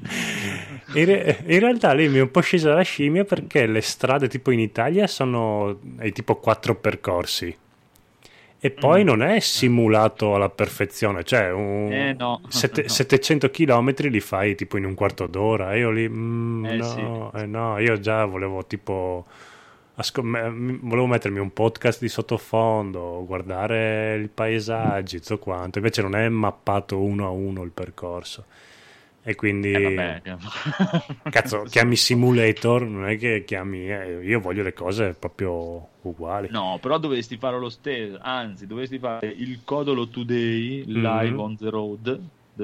In, re- in realtà lì mi è un po' scesa la scimmia perché le strade tipo in Italia sono tipo quattro percorsi E poi Mm. non è simulato alla perfezione, cioè un- Eh, no. *laughs* sette- No. 700 km li fai tipo in un quarto d'ora. Io lì, mm, Eh, no, sì. eh, no, io già volevo tipo. asco- me- mi- volevo mettermi un podcast di sottofondo, guardare i paesaggi, tutto quanto. Invece non è mappato uno a uno il percorso. E quindi, Eh, *laughs* cazzo, chiami simulator, non è che chiami. eh, io voglio le cose proprio uguali. No, però dovresti fare lo stesso, anzi, dovresti fare il codolo today live Mhm. on the road.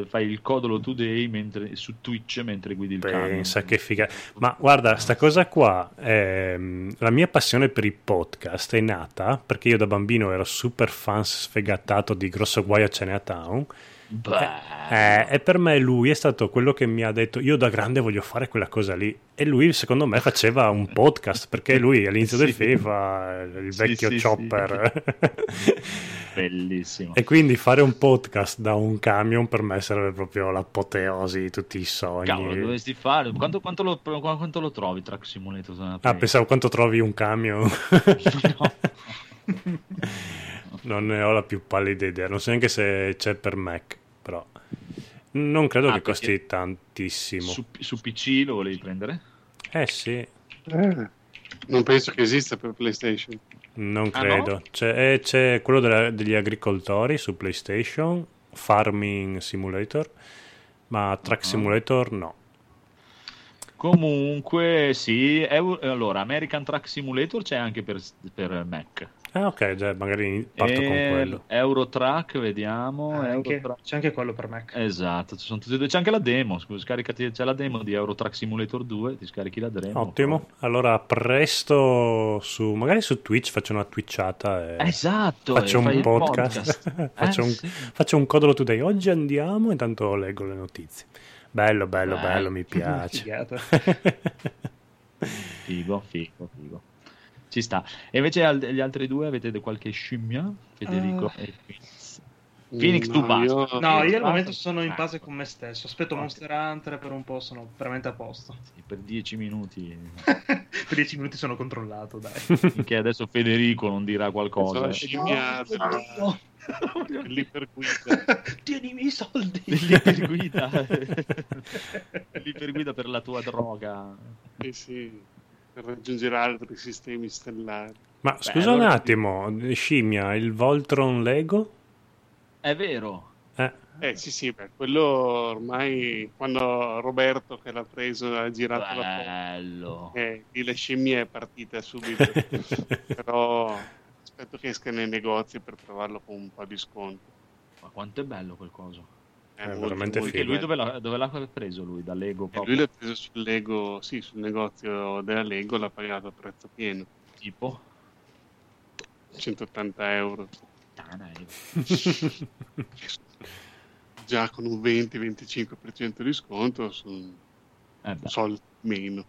Fai il codolo today mentre, su Twitch mentre guidi il camion. Pensa che figa. Ma guarda, sta cosa qua, ehm, la mia passione per i podcast è nata perché io da bambino ero super fan sfegatato di Grosso Guai a Chinatown. Beh, Eh, e per me lui è stato quello che mi ha detto io da grande voglio fare quella cosa lì e lui secondo me faceva un podcast perché lui all'inizio del Sì. film fa il Sì, vecchio sì, sì. chopper *laughs* bellissimo. e quindi fare un podcast da un camion per me sarebbe proprio l'apoteosi di tutti i sogni Cavolo, dovresti fare. Quanto, quanto lo, quanto lo trovi Track Simulator? ah pensavo quanto trovi un camion No. *laughs* *laughs* non ne ho la più pallida idea non so neanche se c'è per Mac però non credo Ah, che costi tantissimo Su, su PC lo volevi prendere? eh sì Eh, non penso che esista per PlayStation. Non Ah, credo. no? C'è, eh, c'è quello della- degli agricoltori su PlayStation, Farming Simulator, ma Track Ah. Simulator no. Comunque, sì. Eu- allora, American Truck Simulator c'è anche per, per Mac. Ah, ok, già, magari parto con E quello. Eurotrack, vediamo. Anche- Eurotrack. c'è anche quello per Mac. Esatto, ci sono tutti e due. C'è anche la demo. Scusa, scaricati, c'è la demo di Eurotrack Simulator 2. Ti scarichi la demo. Ottimo. Allora, presto su, magari su Twitch faccio una twitchata e Esatto. faccio e un il podcast. *laughs* faccio, Eh, un, sì. faccio un codolo today. Oggi andiamo, intanto leggo le notizie. Bello, bello, Beh. bello, mi *laughs* piace. *laughs* Figo, figo, figo. Ci sta. E invece al- gli altri due avete qualche scimmia? Federico Ah. e Phoenix. Phoenix, tu No, basta. io- No, io al momento sono in pace con me stesso. Aspetto Ok. Monster Hunter per un po', sono veramente a posto. Sì, per dieci minuti. *laughs* per 10 minuti sono controllato, dai. Finché adesso Federico non dirà qualcosa. Sono scimmia della- No. dell'iperguida. *laughs* Tienimi i soldi. L'iperguida. L'iperguida *laughs* per la tua droga. Eh sì, per raggiungere altri sistemi stellari. Ma Beh, scusa allora- un attimo, scimmia, il Voltron Lego? È vero. Eh, Eh sì, sì, beh, quello ormai quando Roberto che l'ha preso ha girato la foto, Bello. eh, lì la scimmia è partita subito. *laughs* Però aspetto che esca nei negozi per trovarlo con un po' di sconto. Ma quanto è bello quel coso. È, veramente Perché lui bello. dove l'ha, dove l'ha preso lui? Da Lego proprio? lui l'ha preso sul Lego, sì, sul negozio della Lego, l'ha pagato a prezzo pieno, Tipo? 180 euro. Tana, eh. *laughs* Già con un 20-25% di sconto sono Eh soldi meno.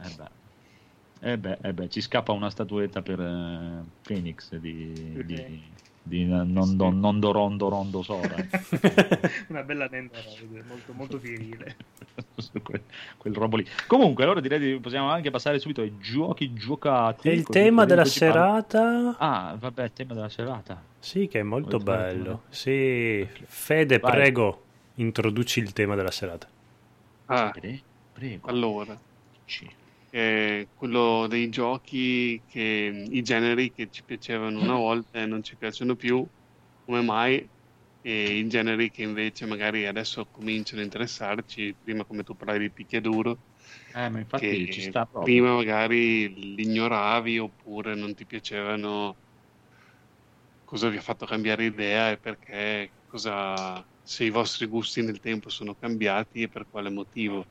eh beh. Eh beh, eh beh, ci scappa una statuetta per eh, Phoenix di, di, di non, do rondo rondo Sora. *laughs* Una bella nendoroide, molto, molto virile. quel, quel robo lì. Comunque, allora direi che possiamo anche passare subito ai giochi giocati. E il tema della serata? Ah, vabbè, il tema della serata. Sì, che è molto Vuoi bello. Sì, Fede, Vai. prego, introduci il tema della serata. Ah, Pre- Prego. allora, Ci. è quello dei giochi che i generi che ci piacevano una volta e non ci piacciono più, come mai? E i generi che invece magari adesso cominciano a interessarci, prima come tu parlavi di picchiaduro, Eh, ma infatti che ci sta proprio. prima magari li ignoravi oppure non ti piacevano, cosa vi ha fatto cambiare idea e perché, cosa, se i vostri gusti nel tempo sono cambiati e per quale motivo.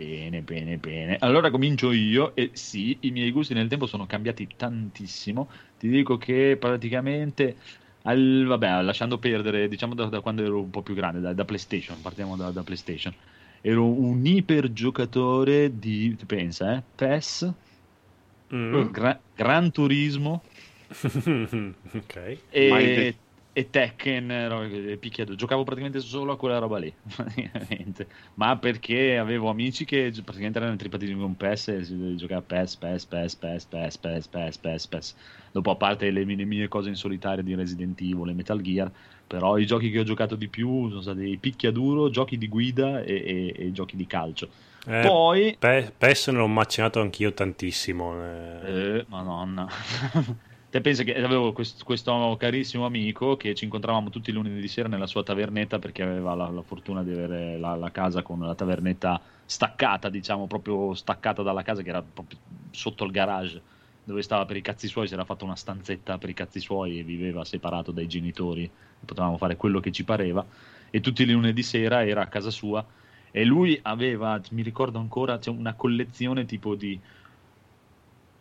Bene, bene, bene. Allora comincio io e sì, i miei gusti nel tempo sono cambiati tantissimo. Ti dico che praticamente, al- vabbè, lasciando perdere, diciamo da, da quando ero un po' più grande, da, da PlayStation, partiamo da, da PlayStation. Ero un ipergiocatore di, tu pensa, eh? PES, Mm. Gra- Gran Turismo *laughs* ok. e detto. E Tekken, picchiaduro. Giocavo praticamente solo a quella roba lì. *laughs* Ma perché avevo amici che praticamente erano tripati con PES e si giocava PES, PES, PES, PES, PES, PES, PES, PES, PES. Dopo, a parte le mie, le mie cose in solitario di Resident Evil e Metal Gear, però i giochi che ho giocato di più sono stati picchiaduro, giochi di guida e, e- e giochi di calcio. Eh, Poi... Pe- PES ne ho macinato anch'io tantissimo. eh. Eh, madonna. *laughs* Te pensi che avevo quest- questo carissimo amico che ci incontravamo tutti i lunedì sera nella sua tavernetta perché aveva la, la fortuna di avere la, la casa con la tavernetta staccata, diciamo, proprio staccata dalla casa che era proprio sotto il garage dove stava per i cazzi suoi, si era fatto una stanzetta per i cazzi suoi e viveva separato dai genitori, potevamo fare quello che ci pareva. E tutti i lunedì sera era a casa sua e lui aveva, mi ricordo ancora, c'è una collezione tipo di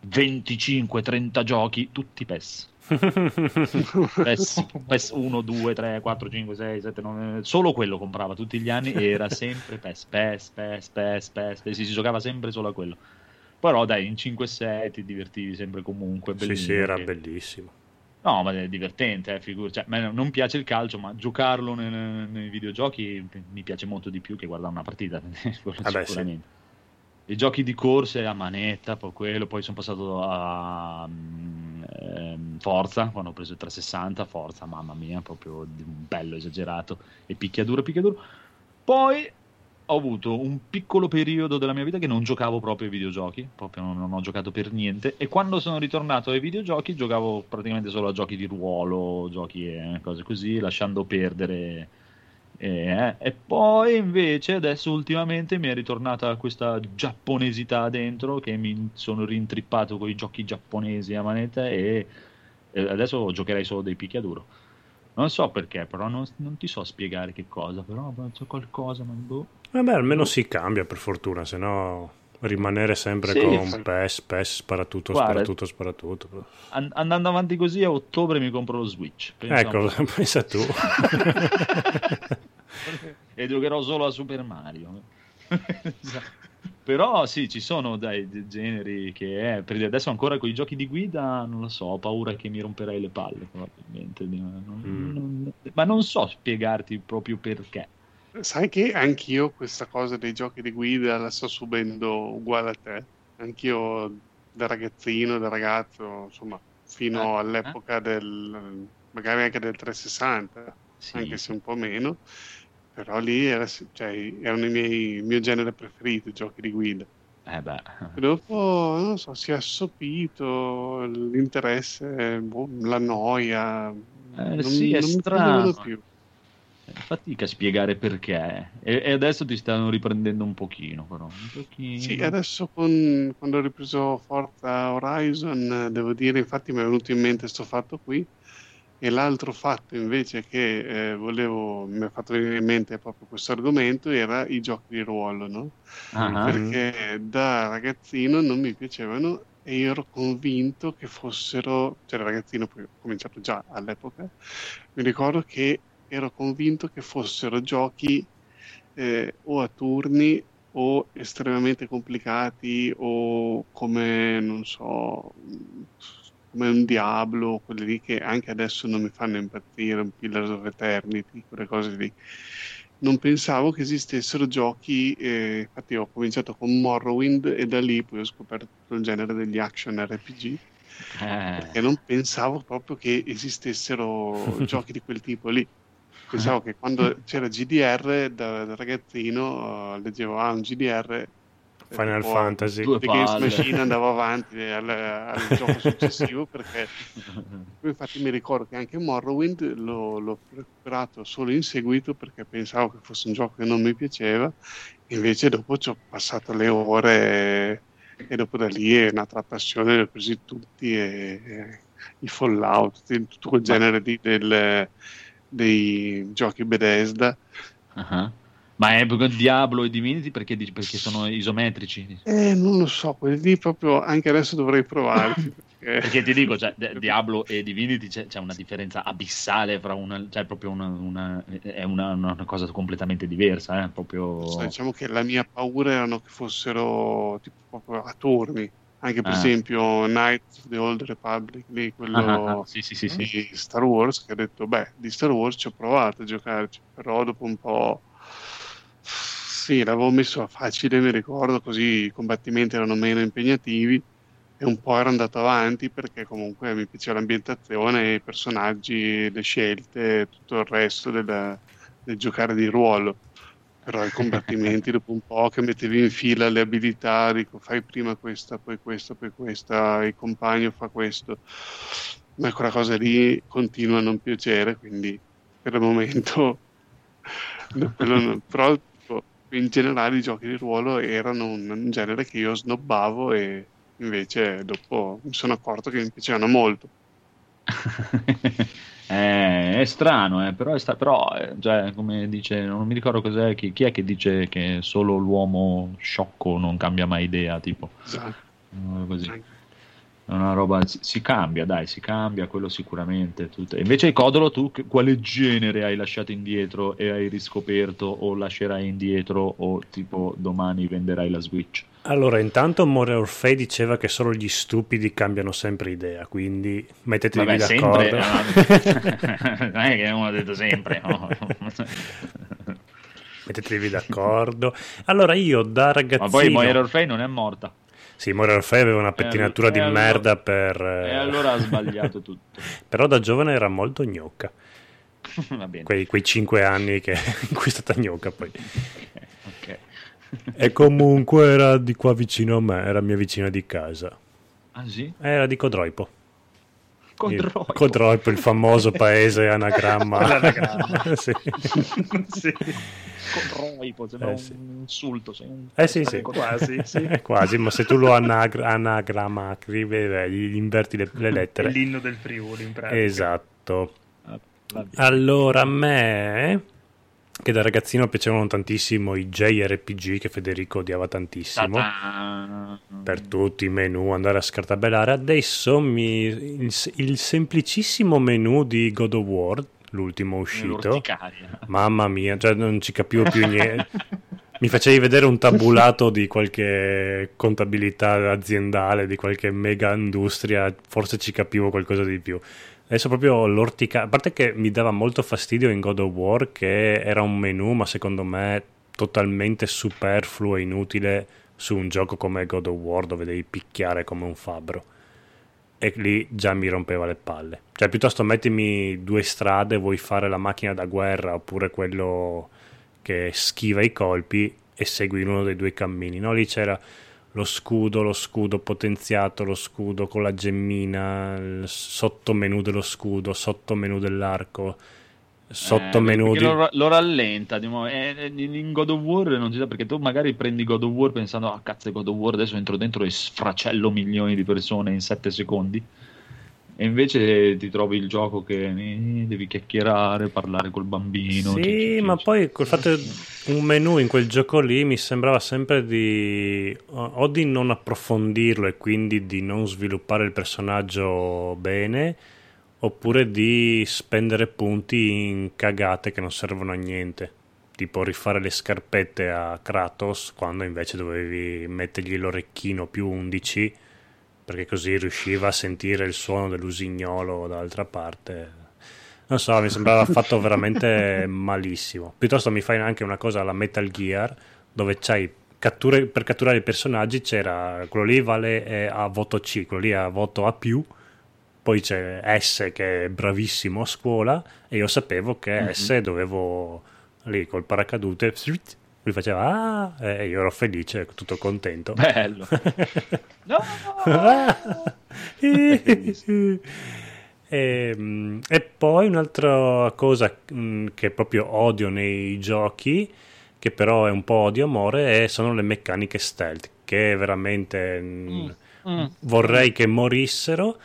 25-30 giochi, tutti PES. *laughs* PES, PES 1, 2, 3, 4, 5, 6, 7, 9, solo quello comprava tutti gli anni e era sempre PES, PES, PES, PES, PES, PES, si giocava sempre solo a quello. Però dai, in 5-6 ti divertivi sempre comunque. Sì, sì, era che- bellissimo. No, ma è divertente, eh, figur- cioè, non piace il calcio, ma giocarlo nei, nei videogiochi mi piace molto di più che guardare una partita, *laughs* quello Ah beh, sì. I giochi di corse a manetta, poi quello, poi sono passato a ehm, Forza, quando ho preso il 360, Forza, mamma mia, proprio bello esagerato, e picchiaduro, picchiaduro. Poi ho avuto un piccolo periodo della mia vita che non giocavo proprio ai videogiochi, proprio non, non ho giocato per niente. E quando sono ritornato ai videogiochi, giocavo praticamente solo a giochi di ruolo, giochi e cose così, lasciando perdere. Eh, e poi invece adesso ultimamente mi è ritornata questa giapponesità dentro che mi sono rintrippato con i giochi giapponesi a manetta e e adesso giocherei solo dei picchiaduro. Non so perché, però non, non ti so spiegare che cosa, però c'è qualcosa, ma boh. Vabbè, almeno si cambia per fortuna, se no rimanere sempre Sì, con fa- PES, PES, spara tutto, Guarda- spara tutto, spara tutto. An- andando avanti così a ottobre mi compro lo Switch. Pensa Ecco, *laughs* pensa tu. *laughs* e giocherò solo a Super Mario. Però sì, ci sono dai dei generi che è. Per adesso ancora con i giochi di guida, non lo so, ho paura che mi romperei le palle probabilmente. non- Mm. non- ma non so spiegarti proprio perché. Sai che anch'io questa cosa dei giochi di guida la sto subendo uguale a te. Anch'io da ragazzino, da ragazzo, insomma, fino Eh, all'epoca del magari anche del 360, Sì. anche se un po' meno, però lì era, cioè, erano i miei, il mio genere preferito, i giochi di guida. Eh beh. Dopo, non so, si è assopito l'interesse, boh, la noia. non, sì, è non strano. più. Fatica a spiegare perché. E, e adesso ti stanno riprendendo un pochino, però. Un pochino. Sì, adesso con- quando ho ripreso Forza Horizon, eh, devo dire, infatti mi è venuto in mente questo fatto qui. E l'altro fatto invece che eh, volevo, mi ha fatto venire in mente proprio questo argomento era i giochi di ruolo, no? Ah, Perché da ragazzino non mi piacevano e io ero convinto che fossero, cioè da ragazzino poi ho cominciato già all'epoca, mi ricordo che ero convinto che fossero giochi eh, o a turni o estremamente complicati o come, non so, come un Diablo, quelli lì che anche adesso non mi fanno impazzire, un Pillars of Eternity, quelle cose lì. Non pensavo che esistessero giochi, eh, infatti ho cominciato con Morrowind e da lì poi ho scoperto tutto il genere degli action RPG eh, e non pensavo proprio che esistessero *laughs* giochi di quel tipo lì. Pensavo che quando c'era GDR da, da ragazzino eh, leggevo ah, un GDR Final Fantasy. Due The Games. Machine andavo avanti al, al gioco successivo perché poi *laughs* infatti mi ricordo che anche Morrowind l'ho, l'ho recuperato solo in seguito perché pensavo che fosse un gioco che non mi piaceva invece dopo ci ho passato le ore e dopo da lì è la passione, li ho presi tutti e, e i Fallout, tutto quel genere di, del- dei giochi Bethesda. Ah. Ma è Diablo e Divinity perché, perché sono isometrici? Eh, non lo so, lì proprio anche adesso dovrei provarci. *laughs* perché- Perché ti dico, cioè, *laughs* Di- Diablo e Divinity c'è, c'è una differenza abissale fra una, cioè proprio una, una- è una, una cosa completamente diversa, eh, proprio... So, diciamo che la mia paura erano che fossero tipo proprio a turni, Anche per Ah. esempio Knights of the Old Republic, lì, quello Ah, ah, sì, sì, sì, sì. di Star Wars, che ha detto, beh, di Star Wars ci ho provato a giocarci, però dopo un po'... Sì, l'avevo messo a facile, mi ricordo, così i combattimenti erano meno impegnativi e un po' ero andato avanti perché comunque mi piaceva l'ambientazione, i personaggi, le scelte, tutto il resto del, del giocare di ruolo. Però i combattimenti *laughs* dopo un po' che mettevi in fila le abilità, dico fai prima questa, poi questa, poi questa, il compagno fa questo. Ma quella cosa lì continua a non piacere, quindi per il momento *laughs* no, però in generale i giochi di ruolo erano un, un genere che io snobbavo e invece dopo mi sono accorto che mi piacevano molto. *laughs* Eh, è strano, eh, però, è sta- però, eh, cioè, come dice, non mi ricordo cos'è, chi, chi è che dice che solo l'uomo sciocco non cambia mai idea, tipo, Esatto. roba così. È una roba, si, si cambia, dai, si cambia, quello sicuramente. tutto. Invece Codolo, tu che- quale genere hai lasciato indietro e hai riscoperto o lascerai indietro o tipo domani venderai la Switch? Allora, intanto More Orfei diceva che solo gli stupidi cambiano sempre idea, quindi mettetevi Vabbè, d'accordo. sempre, *laughs* non è che uno ha detto sempre, no? mettetevi d'accordo. Allora, io da ragazzino... Ma poi Moira Orfei non è morta. Sì, More Orfei aveva una pettinatura Eh, di merda per... eh, E allora ha *laughs* sbagliato tutto. Però da giovane era molto gnocca. *laughs* Va bene. Quei, quei cinque anni che... *laughs* in cui è stata gnocca poi. Ok. E comunque era di qua vicino a me, era mia vicina di casa. Ah sì? Era di Codroipo. Codroipo. Il, Codroipo, il famoso paese anagramma. *laughs* L'anagramma. *laughs* sì. sì, Codroipo, sembra Eh, sì. un insulto. sei un- Eh sì, sì. *laughs* quasi, sì. Eh, quasi, ma se tu lo anagra- anagrammatri, beh, gli inverti le, le È lettere. l'inno del Friuli, in pratica. Esatto. Ah. Allora, a me, che da ragazzino piacevano tantissimo i JRPG che Federico odiava tantissimo. Ta-ta. Per tutti i menu, andare a scartabellare. Adesso mi, il, il semplicissimo menu di God of War, l'ultimo uscito. Mamma mia, cioè non ci capivo più niente. Mi facevi vedere un tabulato di qualche contabilità aziendale, di qualche mega industria, forse ci capivo qualcosa di più. Adesso proprio l'ortica, a parte che mi dava molto fastidio in God of War che era un menu, ma secondo me totalmente superfluo e inutile su un gioco come God of War dove devi picchiare come un fabbro. E lì già mi rompeva le palle. Cioè, piuttosto mettimi due strade, vuoi fare la macchina da guerra oppure quello che schiva i colpi e segui uno dei due cammini. No, lì c'era lo scudo, lo scudo potenziato, lo scudo con la gemmina, il sottomenu dello scudo, sottomenu dell'arco, sottomenu Eh, di... lo, lo rallenta di mo- eh, eh, in God of War non si sa perché tu magari prendi God of War pensando ah cazzo è God of War adesso entro dentro e sfracello milioni di persone in 7 secondi e invece ti trovi il gioco che eh, devi chiacchierare parlare col bambino Sì, ma poi col fatto un menu in quel gioco lì mi sembrava sempre di o di non approfondirlo e quindi di non sviluppare il personaggio bene, oppure di spendere punti in cagate che non servono a niente. Tipo rifare le scarpette a Kratos quando invece dovevi mettergli l'orecchino più 11 perché così riusciva a sentire il suono dell'usignolo dall'altra parte. Non so, mi sembrava *laughs* fatto veramente malissimo. Piuttosto mi fai anche una cosa alla Metal Gear, dove c'hai catture- per catturare i personaggi c'era quello lì vale a voto C, quello lì a voto A+, poi c'è S che è bravissimo a scuola e io sapevo che S dovevo lì col paracadute lui faceva ah e io ero felice, tutto contento. bello *laughs* no *laughs* e, mm, e poi un'altra cosa mm, che proprio odio nei giochi, che però è un po' odio-amore, è- sono le meccaniche stealth, che veramente mm, Mm. vorrei che morissero,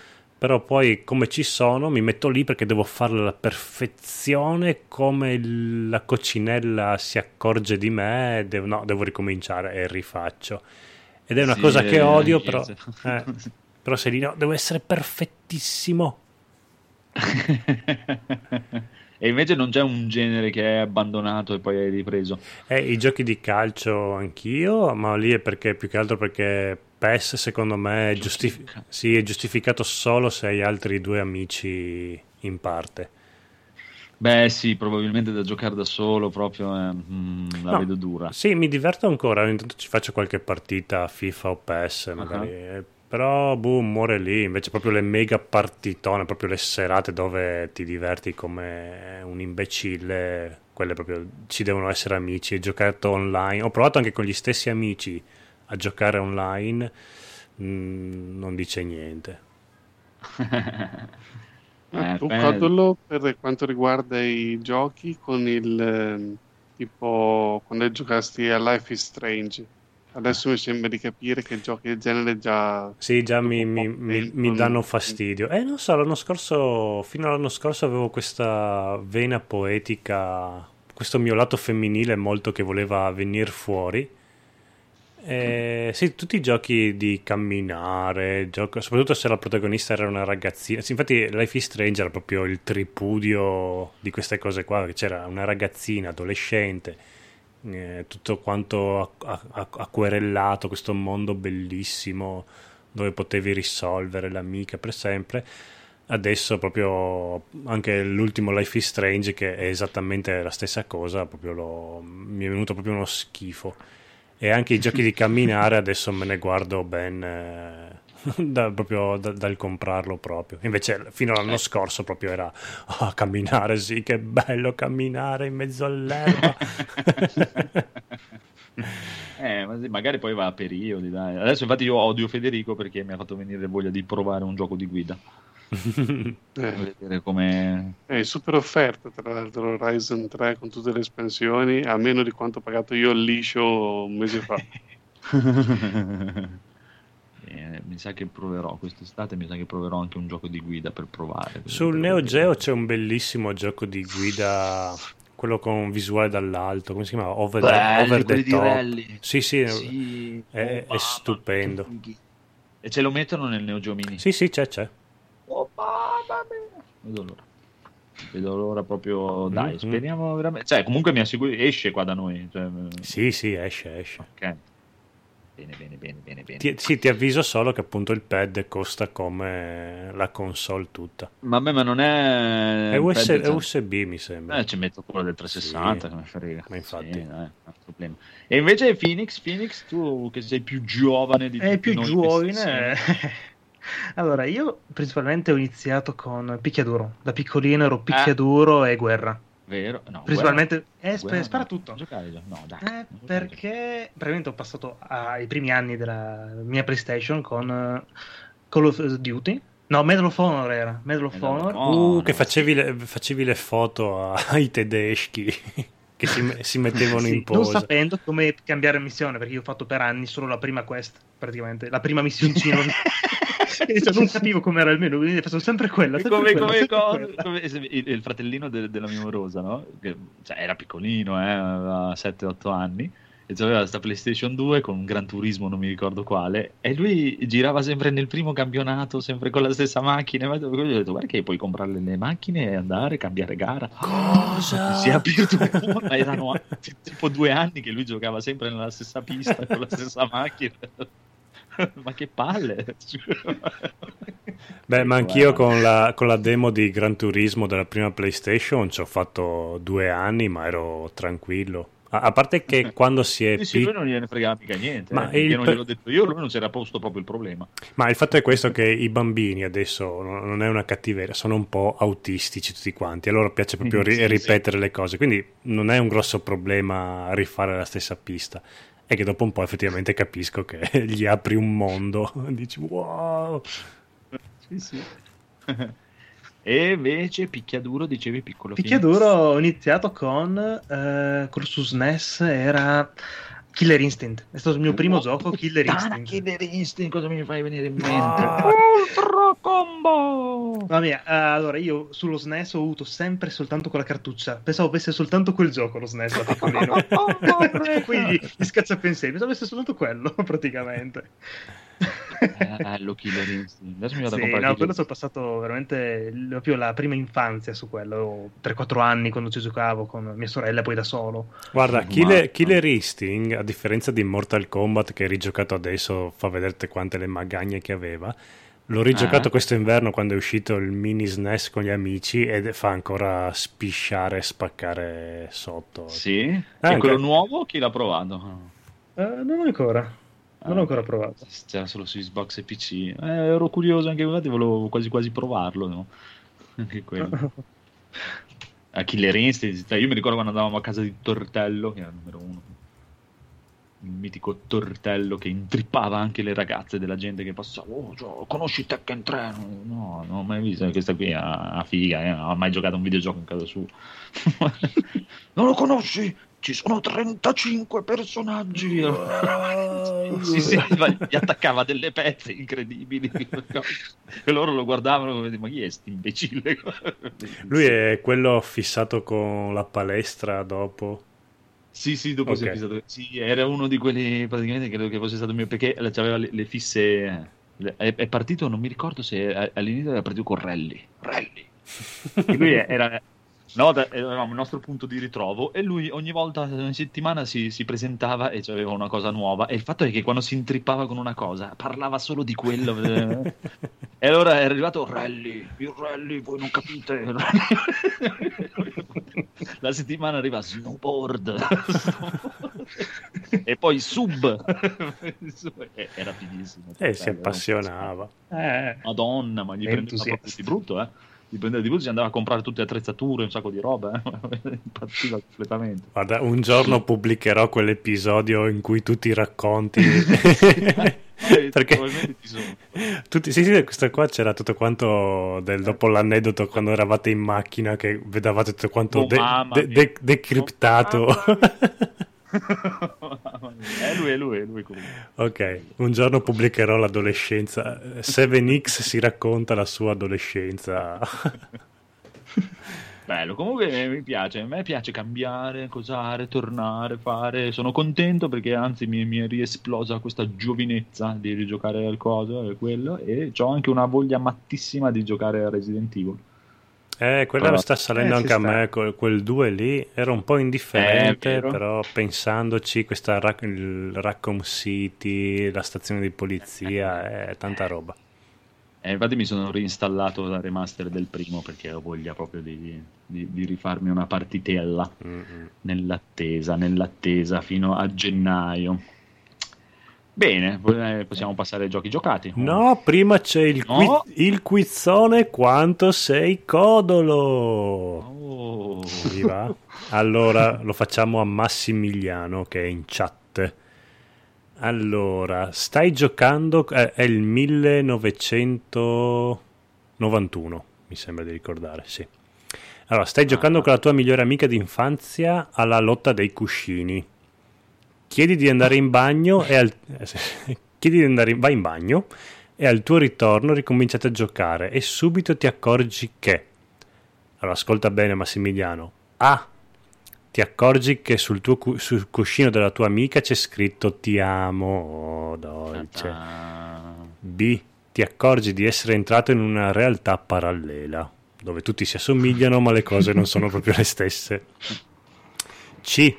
però poi come ci sono mi metto lì perché devo farle alla perfezione, come la coccinella si accorge di me, devo, no, devo ricominciare e rifaccio. Ed è una Sì, cosa che eh, odio, però, eh, però se lì no, devo essere perfettissimo. *laughs* e invece non c'è un genere che hai abbandonato e poi hai ripreso Eh, I giochi di calcio anch'io, ma lì è perché più che altro perché PES secondo me è, giustif- sì, è giustificato solo se hai altri due amici in parte. Beh, sì, probabilmente da giocare da solo proprio eh, mm, la No. vedo dura. Sì, mi diverto ancora, ogni tanto ci faccio qualche partita FIFA o PES magari, eh, però boom, muore lì, invece proprio le mega partitone, proprio le serate dove ti diverti come un imbecille, quelle proprio ci devono essere amici e giocato online. Ho provato anche con gli stessi amici a giocare online, mm, non dice niente. *laughs* Eh, tu beh, codolo per quanto riguarda i giochi con il ehm, tipo quando giocasti a Life is Strange. Adesso mi sembra di capire che giochi del genere già Sì, già mi, un mi- mi- mi danno fastidio. Eh, non so, l'anno scorso, fino all'anno scorso avevo questa vena poetica, questo mio lato femminile molto che voleva venire fuori. Eh, sì, tutti i giochi di camminare, gioco- soprattutto se la protagonista era una ragazzina. Sì, infatti, Life is Strange era proprio il tripudio di queste cose qua. C'era una ragazzina adolescente, eh, tutto quanto acquerellato, questo mondo bellissimo dove potevi risolvere l'amica per sempre. Adesso proprio anche l'ultimo Life is Strange che è esattamente la stessa cosa, lo- mi è venuto proprio uno schifo. E anche i giochi di camminare adesso me ne guardo ben eh, *laughs* da- proprio da- dal comprarlo proprio. Invece fino all'anno scorso proprio era "Ah, camminare, sì, che bello camminare in mezzo all'erba. *laughs* Eh, magari poi va a periodi, dai. Adesso infatti io odio Federico perché mi ha fatto venire voglia di provare un gioco di guida. Eh, Vedere come... è super offerta tra l'altro Horizon 3 con tutte le espansioni, a meno di quanto ho pagato io il liscio un mese fa. *laughs* Eh, mi sa che proverò quest'estate, mi sa che proverò anche un gioco di guida per provare. Sul Neo Geo c'è un bellissimo gioco di guida, quello con visuale dall'alto, come si chiama? Over, the- Belli, Over the Top. Sì, sì, Sì. È- è mamma, stupendo. E ce lo mettono nel Neo Geo Mini? sì, sì, c'è, c'è. Vedo l'ora. Vedo l'ora proprio, dai, Mhm. speriamo veramente. Cioè, comunque mi assicuro, esce qua da noi. Cioè, Sì, sì, esce, esce. Ok. Bene, bene, bene, bene, bene. Ti, sì, ti avviso solo che appunto il pad costa come la console tutta. Vabbè, ma non è... È, US- pad, è cioè- USB mi sembra. Eh, ci metto quello del 360, Sì, come frega. ma infatti. Sì, è un problema. E invece Phoenix, Phoenix, tu che sei più giovane di È tutti più noi giovane. *laughs* Allora, io principalmente ho iniziato con picchiaduro. Da piccolino ero picchiaduro e guerra. Vero? No, Principalmente... Eh, guerra- sp- guerra spara no. tutto. Non giocare già? No, dai. Eh, non perché praticamente ho passato ai primi anni della mia PlayStation con eh, Call of Duty. No, Medal of Honor era. Medal of Medal Honor. Honor. Uh, che facevi le, facevi le foto *laughs* ai tedeschi *laughs* che si, si mettevano Sì, in non posa. sapendo come cambiare missione, perché io ho fatto per anni solo la prima quest, praticamente, la prima missioncina. *laughs* *laughs* Cioè, non capivo com'era il menu, quindi facevo sempre quella. sempre come, quella, come sempre quella. come- il, il fratellino de- della mia morosa, no? Che, cioè, era piccolino, eh, aveva 7-8 anni. E aveva questa PlayStation 2 con un Gran Turismo, non mi ricordo quale. E lui girava sempre nel primo campionato, sempre con la stessa macchina. E gli ho detto: Guarda, che puoi comprare le macchine e andare, cambiare gara. Cosa? Si è aperto un ma *laughs* erano tipo due anni che lui giocava sempre nella stessa pista con la stessa macchina. *laughs* ma che palle! *laughs* Beh, ma anch'io con la, con la demo di Gran Turismo della prima PlayStation ci ho fatto due anni, ma ero tranquillo. A, a parte che *laughs* quando si è Sì, sì, pic- lui non gliene fregava mica niente. Ma eh, il non gliel'ho detto io, lui non si era posto proprio il problema. Ma il fatto è questo che i bambini adesso non è una cattiveria, sono un po' autistici tutti quanti, a loro piace proprio ri- Sì, sì. ripetere le cose, quindi non è un grosso problema rifare la stessa pista. È che dopo un po' effettivamente capisco che *laughs* gli apri un mondo, *laughs* dici wow. Sì, sì. *laughs* e invece picchiaduro dicevi piccolo Picchiaduro ho iniziato con eh, quello su SNES era Killer Instinct. È stato il mio primo gioco, Killer Puttana, Instinct. Killer Instinct, cosa mi fai venire in mente? Ah. Ultra combo! Mamma mia, allora io sullo SNES ho avuto sempre soltanto quella cartuccia. Pensavo avesse soltanto quel gioco lo SNES da piccolino. *laughs* *laughs* Quindi gli scacciapensieri, pensavo avesse soltanto quello *laughs* praticamente. Bello Killer Instinct. Adesso mi vado a Sì, comprare no, quello sono passato veramente proprio la prima infanzia su quello, 3-4 anni quando ci giocavo con mia sorella, poi da solo. Guarda, Ma- Killer, Killer Instinct, a differenza di Mortal Kombat che è rigiocato adesso, fa vedere quante le magagne che aveva. L'ho rigiocato Ah. questo inverno quando è uscito il mini SNES con gli amici ed fa ancora spisciare e spaccare sotto. Sì? e Anche- quello nuovo chi l'ha provato? Eh, non ancora, non ho ancora provato. C'era solo su Xbox e PC. Eh, ero curioso anche infatti volevo quasi quasi provarlo. no? *laughs* Anche quello. *laughs* A Killer Instinct, cioè, io mi ricordo quando andavamo a casa di Tortello, che era il numero uno. Il mitico Tortello che intrippava anche le ragazze della gente che passava. Oh, cioè, conosci Tekken 3? No, non ho mai visto. Questa qui una figa, eh, non ho mai giocato a un videogioco in casa sua. *laughs* non lo conosci? Ci sono 35 personaggi. *laughs* sì, sì, ma gli attaccava delle pezze incredibili. *laughs* e loro lo guardavano come ma chi è sti imbecille? *laughs* Lui è quello fissato con la palestra dopo. Sì, sì, dopo si è fissato. Sì, era uno di quelli praticamente credo che fosse stato mio perché aveva le, le fisse. È, è partito, non mi ricordo se all'inizio era partito con Rally. Rally. E lui era. Una volta eravamo il nostro punto di ritrovo e lui ogni volta in settimana si, si presentava e aveva una cosa nuova. E il fatto è che quando si intrippava con una cosa parlava solo di quello. eh. *laughs* e allora è arrivato Rally, il Rally, voi non capite. *laughs* La settimana arriva Snowboard *laughs* e poi Sub. Era fighissimo. E si appassionava. Eh, Madonna, ma gli prendeva proprio di brutto, eh. Gli prendeva di si andava a comprare tutte le attrezzature, un sacco di roba, eh. *laughs* Impazziva completamente. Guarda, un giorno pubblicherò quell'episodio in cui tu ti racconti. *laughs* *laughs* Perché tutti, sì, sì, questo qua c'era tutto quanto del, dopo l'aneddoto quando eravate in macchina che vedevate tutto quanto Oh, de- de- de- decriptato. Oh, è lui, è lui, è lui comunque. ok, un giorno pubblicherò l'adolescenza. 7X si racconta la sua adolescenza. *laughs* Bello, comunque mi piace, a me piace cambiare, cosare, tornare, fare. Sono contento perché anzi mi, mi è riesplosa questa giovinezza di rigiocare al coso e quello e ho anche una voglia mattissima di giocare a Resident Evil. Eh, quella Però- sta salendo eh, anche a sta. me, quel, quel 2 lì era un po' indifferente, Eh, però pensandoci, questa Rac- il Raccoon City, la stazione di polizia, è tanta roba. E infatti mi sono reinstallato la remaster del primo perché ho voglia proprio di, di- di rifarmi una partitella Mm-mm. nell'attesa, nell'attesa fino a gennaio. Bene, eh, possiamo passare ai giochi giocati. No, prima c'è il, qui- No. il quizzone quanto sei codolo. Oh. Vi va? *laughs* Allora lo facciamo a Massimiliano che è in chat. Allora, stai giocando, eh, è il 1991, mi sembra di ricordare, sì. Allora, stai giocando Ah. con la tua migliore amica d'infanzia alla lotta dei cuscini. Chiedi di andare in bagno e al... eh. *laughs* Chiedi di andare in... vai in bagno e al tuo ritorno ricominciate a giocare e subito ti accorgi che... Allora, ascolta bene Massimiliano. A. Ti accorgi che sul, tuo sul cuscino della tua amica c'è scritto ti amo, oh, dolce. B. Ti accorgi di essere entrato in una realtà parallela, dove tutti si assomigliano ma le cose non sono proprio le stesse. C.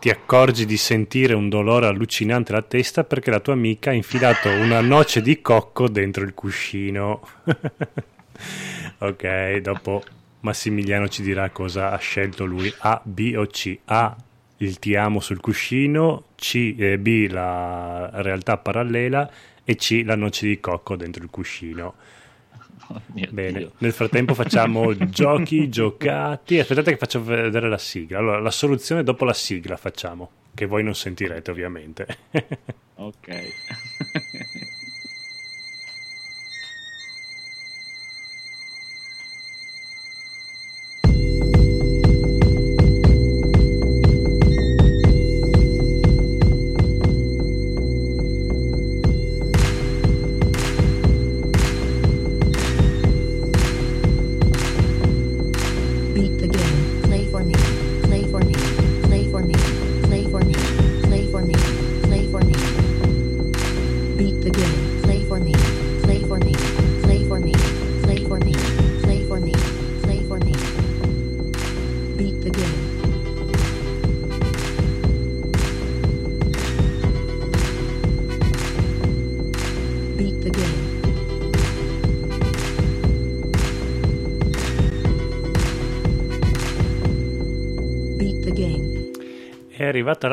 Ti accorgi di sentire un dolore allucinante alla testa perché la tua amica ha infilato una noce di cocco dentro il cuscino. *laughs* ok, dopo Massimiliano ci dirà cosa ha scelto lui, A, B o C. A, il ti amo sul cuscino, C, eh, B, la realtà parallela e C, la noce di cocco dentro il cuscino. *laughs* Bene, Dio. nel frattempo facciamo *laughs* giochi giocati. Aspettate che faccio vedere la sigla. Allora, la soluzione dopo la sigla facciamo, che voi non sentirete ovviamente. *laughs* Ok.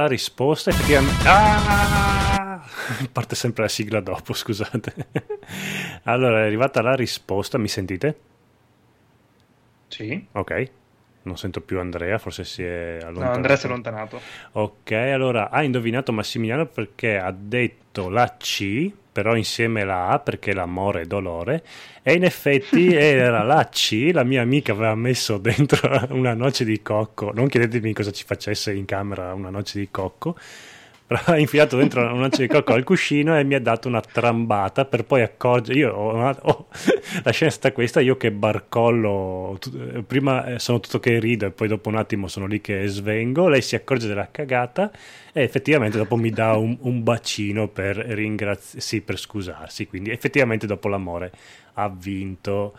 La risposta. Effettivamente. Ah! *laughs* Parte sempre la sigla dopo, scusate. *laughs* allora, è arrivata la risposta. Mi sentite? Sì. Ok. Non sento più Andrea, forse si è allontanato. No, Andrea si è allontanato. Ok, allora ha indovinato Massimiliano perché ha detto la C, però insieme la A perché l'amore è dolore. E in effetti *laughs* era la C, la mia amica aveva messo dentro *laughs* una noce di cocco. Non chiedetemi cosa ci facesse in camera una noce di cocco. Ha infilato dentro una noce di cocco al cuscino e mi ha dato una trambata per poi accorgere. Io ho, ho- la scena è stata questa: io che barcollo, tu- prima eh, sono tutto che rido e poi dopo un attimo sono lì che svengo. Lei si accorge della cagata e effettivamente dopo mi dà un, un bacino per ringraziare, sì, per scusarsi. Quindi effettivamente dopo l'amore ha vinto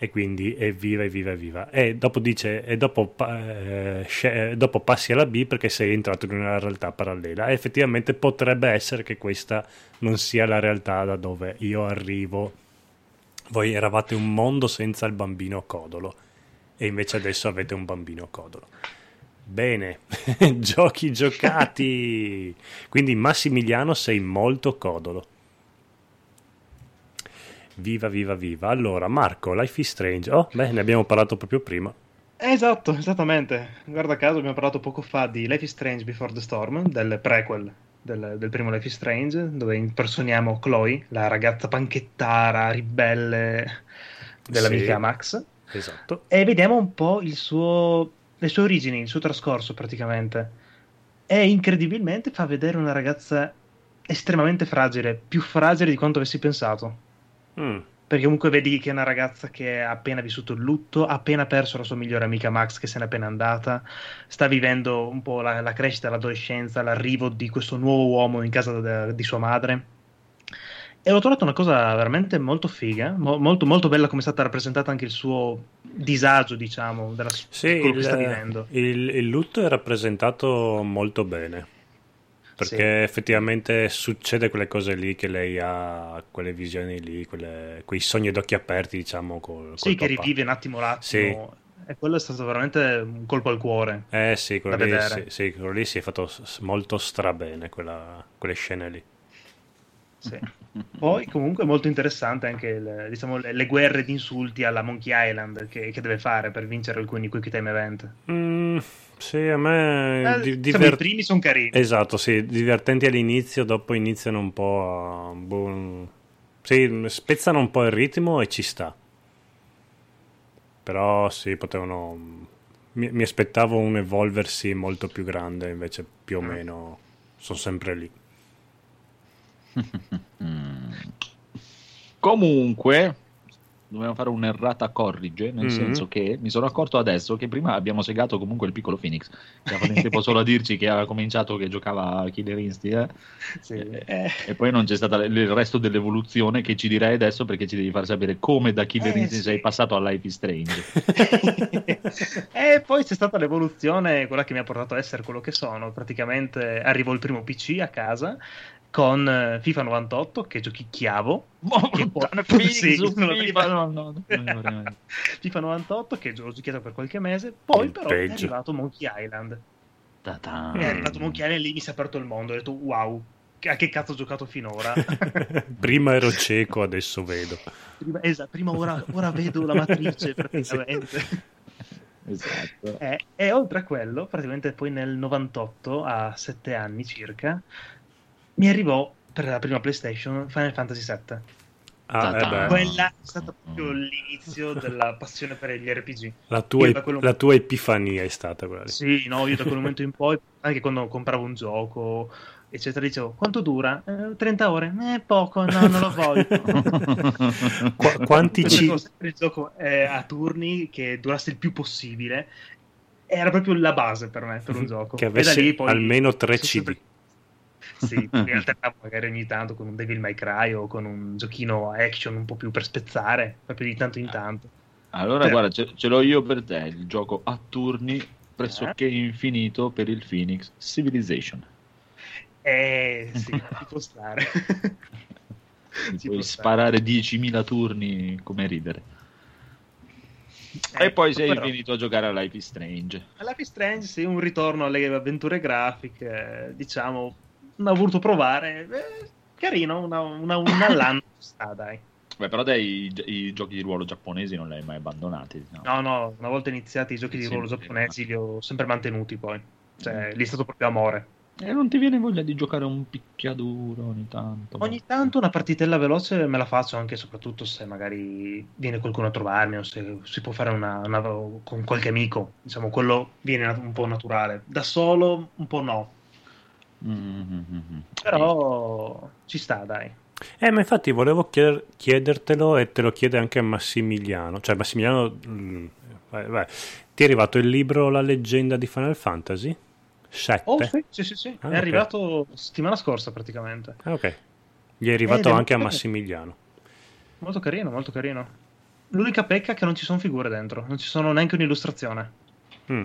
e quindi evviva, evviva, evviva. E dopo dice, e dopo, eh, eh, dopo passi alla B perché sei entrato in una realtà parallela. E effettivamente potrebbe essere che questa non sia la realtà da dove io arrivo. Voi eravate un mondo senza il bambino codolo e invece adesso avete un bambino codolo. Bene, *laughs* giochi giocati. Quindi Massimiliano sei molto codolo. Viva, viva, viva. Allora, Marco, Life is Strange. Oh, beh, ne abbiamo parlato proprio prima. Esatto, esattamente. Guarda caso abbiamo parlato poco fa di Life is Strange Before the Storm, del prequel del, del primo Life is Strange, dove impersoniamo Chloe, la ragazza panchettara, ribelle dell'amica Sì. Max, Esatto. e vediamo un po' il suo, le sue origini, il suo trascorso praticamente. E incredibilmente fa vedere una ragazza estremamente fragile, più fragile di quanto avessi pensato. Mm, Perché comunque vedi che è una ragazza che ha appena vissuto il lutto, ha appena perso la sua migliore amica Max che se n'è appena andata, sta vivendo un po' la, la crescita, l'adolescenza, l'arrivo di questo nuovo uomo in casa de- di sua madre. E l'ho trovato una cosa veramente molto figa, mo- molto, molto bella come è stata rappresentata anche il suo disagio, diciamo, della, Sì, quello che sta il, vivendo. il- il lutto è rappresentato molto bene. Perché Sì. effettivamente succede quelle cose lì che lei ha, quelle visioni lì, quelle- quei sogni ad occhi aperti, diciamo, col, Sì, col che papà. rivive un attimo l'attimo. E quello è stato veramente un colpo al cuore. Eh sì, quello lì, sì, sì, quello lì si è fatto molto strabene, quella- quelle scene lì. Sì. Poi comunque è molto interessante anche il- diciamo, le, le guerre di insulti alla Monkey Island che, che deve fare per vincere alcuni Quick Time Event. Mm, sì, a me... Eh, di- diciamo, diver- I primi sono carini. Esatto, sì, divertenti all'inizio, dopo iniziano un po' a... boh, sì, spezzano un po' il ritmo e ci sta. Però sì, potevano... Mi, mi aspettavo un evolversi molto più grande, invece più o meno sono sempre lì. Mm. *laughs* Comunque, dobbiamo fare un'errata corrige, nel Mhm. senso che mi sono accorto adesso che prima abbiamo segato comunque il piccolo Phoenix, che ha fatto in tempo solo a dirci che aveva cominciato che giocava a Killer Instinct, eh. Sì. Eh, e poi non c'è stato il resto dell'evoluzione che ci direi adesso perché ci devi far sapere come da Killer Eh, Instinct sì. sei passato a Life is Strange. *laughs* e poi c'è stata l'evoluzione, quella che mi ha portato a essere quello che sono. Praticamente arrivò il primo PC a casa con eh, FIFA 98 che giochicchiavo. Che *laughs* poi- Phoenix *laughs* Sì, FIFA, no, no. *laughs* FIFA 98 che ho giocato per qualche mese. Poi Il però è peggio. arrivato Monkey Island. Ta-ta. È arrivato Monkey Island e lì mi si è aperto il mondo. Ho detto wow, a che cazzo ho giocato finora? Prima ero cieco, adesso vedo. prima, esatto, prima ora, ora vedo la matrice praticamente. Esatto. Eh, e oltre a quello, praticamente poi nel 98, a 7 anni circa, mi arrivò per la prima PlayStation Final Fantasy VII. Ah, eh Quella è stata proprio l'inizio della passione per gli RPG. la, tua, la tua epifania è stata quella lì. Sì, no, io da quel momento in *laughs* poi, anche quando compravo un gioco, eccetera, dicevo, quanto dura? "Eh, 30 ore? Eh, poco, no, non lo voglio. *laughs* Qua- quanti ci... Il gioco eh, a turni che durasse il più possibile. Era proprio la base per me, per un gioco. Che E da avesse lì poi almeno tre sono CD. sempre- Sì, *laughs* mi alternavo magari ogni tanto con un Devil May Cry o con un giochino action un po' più per spezzare, proprio di tanto in tanto. Allora, Eh. guarda, ce, ce l'ho io per te, il gioco a turni pressoché infinito per il Phoenix Civilization. Eh, sì, ci può stare. Ti *laughs* Ci puoi può stare. sparare 10.000 turni come ridere. E poi sei però- finito a giocare a Life is Strange. Life is Strange, sì, un ritorno alle avventure grafiche, diciamo, ho voluto provare, eh, carino, una, una, una all'anno sta, dai. Beh, però dai, i, giochi di ruolo giapponesi non li hai mai abbandonati. no? No, no, una volta iniziati i giochi di Sì, ruolo giapponesi li ho sempre mantenuti poi, cioè, lì è stato proprio amore. E non ti viene voglia di giocare un picchiaduro ogni tanto? Ogni tanto una partitella veloce me la faccio anche e soprattutto se magari viene qualcuno a trovarmi o se si può fare una, una- con qualche amico, diciamo, quello viene un po' naturale. Da solo un po' no, Mm-hmm. però ci sta, dai. Eh, ma infatti volevo chieder- chiedertelo e te lo chiede anche Massimiliano. Cioè, Massimiliano, mm, vai- vai. ti è arrivato il libro La leggenda di Final Fantasy? 7? Oh, sì, sì, sì, sì. Ah, è ok. arrivato settimana scorsa praticamente. Ah, ok. Gli è arrivato devo anche a dire- Massimiliano. Molto carino, molto carino. L'unica pecca è che non ci sono figure dentro, non ci sono neanche un'illustrazione. Mm.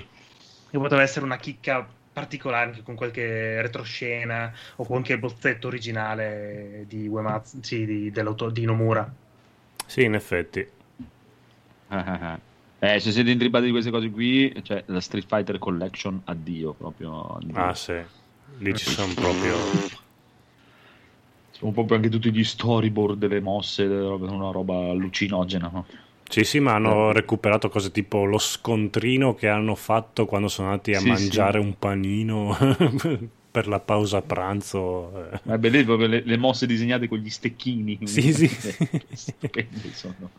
Che poteva essere una chicca particolare anche con qualche retroscena o con qualche bozzetto originale di Uematsu, sì, di, di Nomura. Sì, in effetti. *laughs* Eh, se siete intripati di queste cose qui, cioè la Street Fighter Collection, addio proprio. addio. Ah, sì. Lì ci sono proprio... Sono proprio anche tutti gli storyboard delle mosse, delle robe- una roba allucinogena. No? Sì, sì, ma hanno recuperato cose tipo lo scontrino che hanno fatto quando sono andati a Sì, mangiare sì. un panino *laughs* per la pausa pranzo. eh. È bellissimo proprio le, le mosse disegnate con gli stecchini. Sì, sì. *laughs* Stupende, sono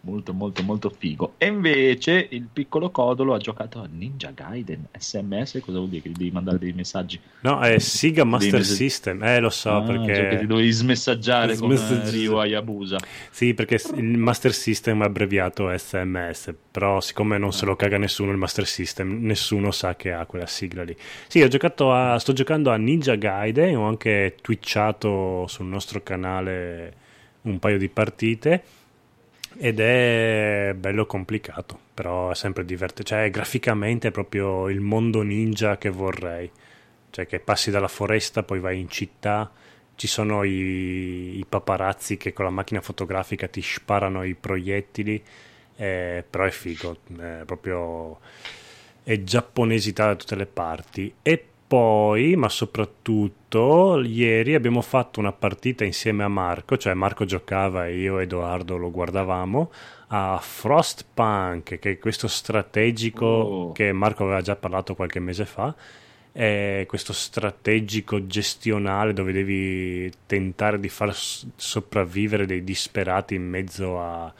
molto molto molto figo. E invece il piccolo Codolo ha giocato a Ninja Gaiden SMS, cosa vuol dire? Che devi mandare dei messaggi? No, è Siga Master mesi- System. Eh, lo so, Ah, cioè che perché... ti dovevi smessaggiare con Smessaggi- eh, Ryu Hayabusa. Sì, perché il Master System è abbreviato SMS, però siccome non se lo caga nessuno il Master System, nessuno sa che ha quella sigla lì. Sì, ho giocato a, sto giocando a Ninja Gaiden, ho anche twitchato sul nostro canale un paio di partite ed è bello complicato, però è sempre divertente, cioè graficamente è proprio il mondo ninja che vorrei, cioè che passi dalla foresta, poi vai in città, ci sono i, i paparazzi che con la macchina fotografica ti sparano i proiettili, eh, però è figo, è proprio è giapponesità da tutte le parti. E poi, ma soprattutto, ieri abbiamo fatto una partita insieme a Marco, cioè Marco giocava e io e Edoardo lo guardavamo, a Frostpunk, che è questo strategico Oh. che Marco aveva già parlato qualche mese fa. È questo strategico gestionale dove devi tentare di far sopravvivere dei disperati in mezzo a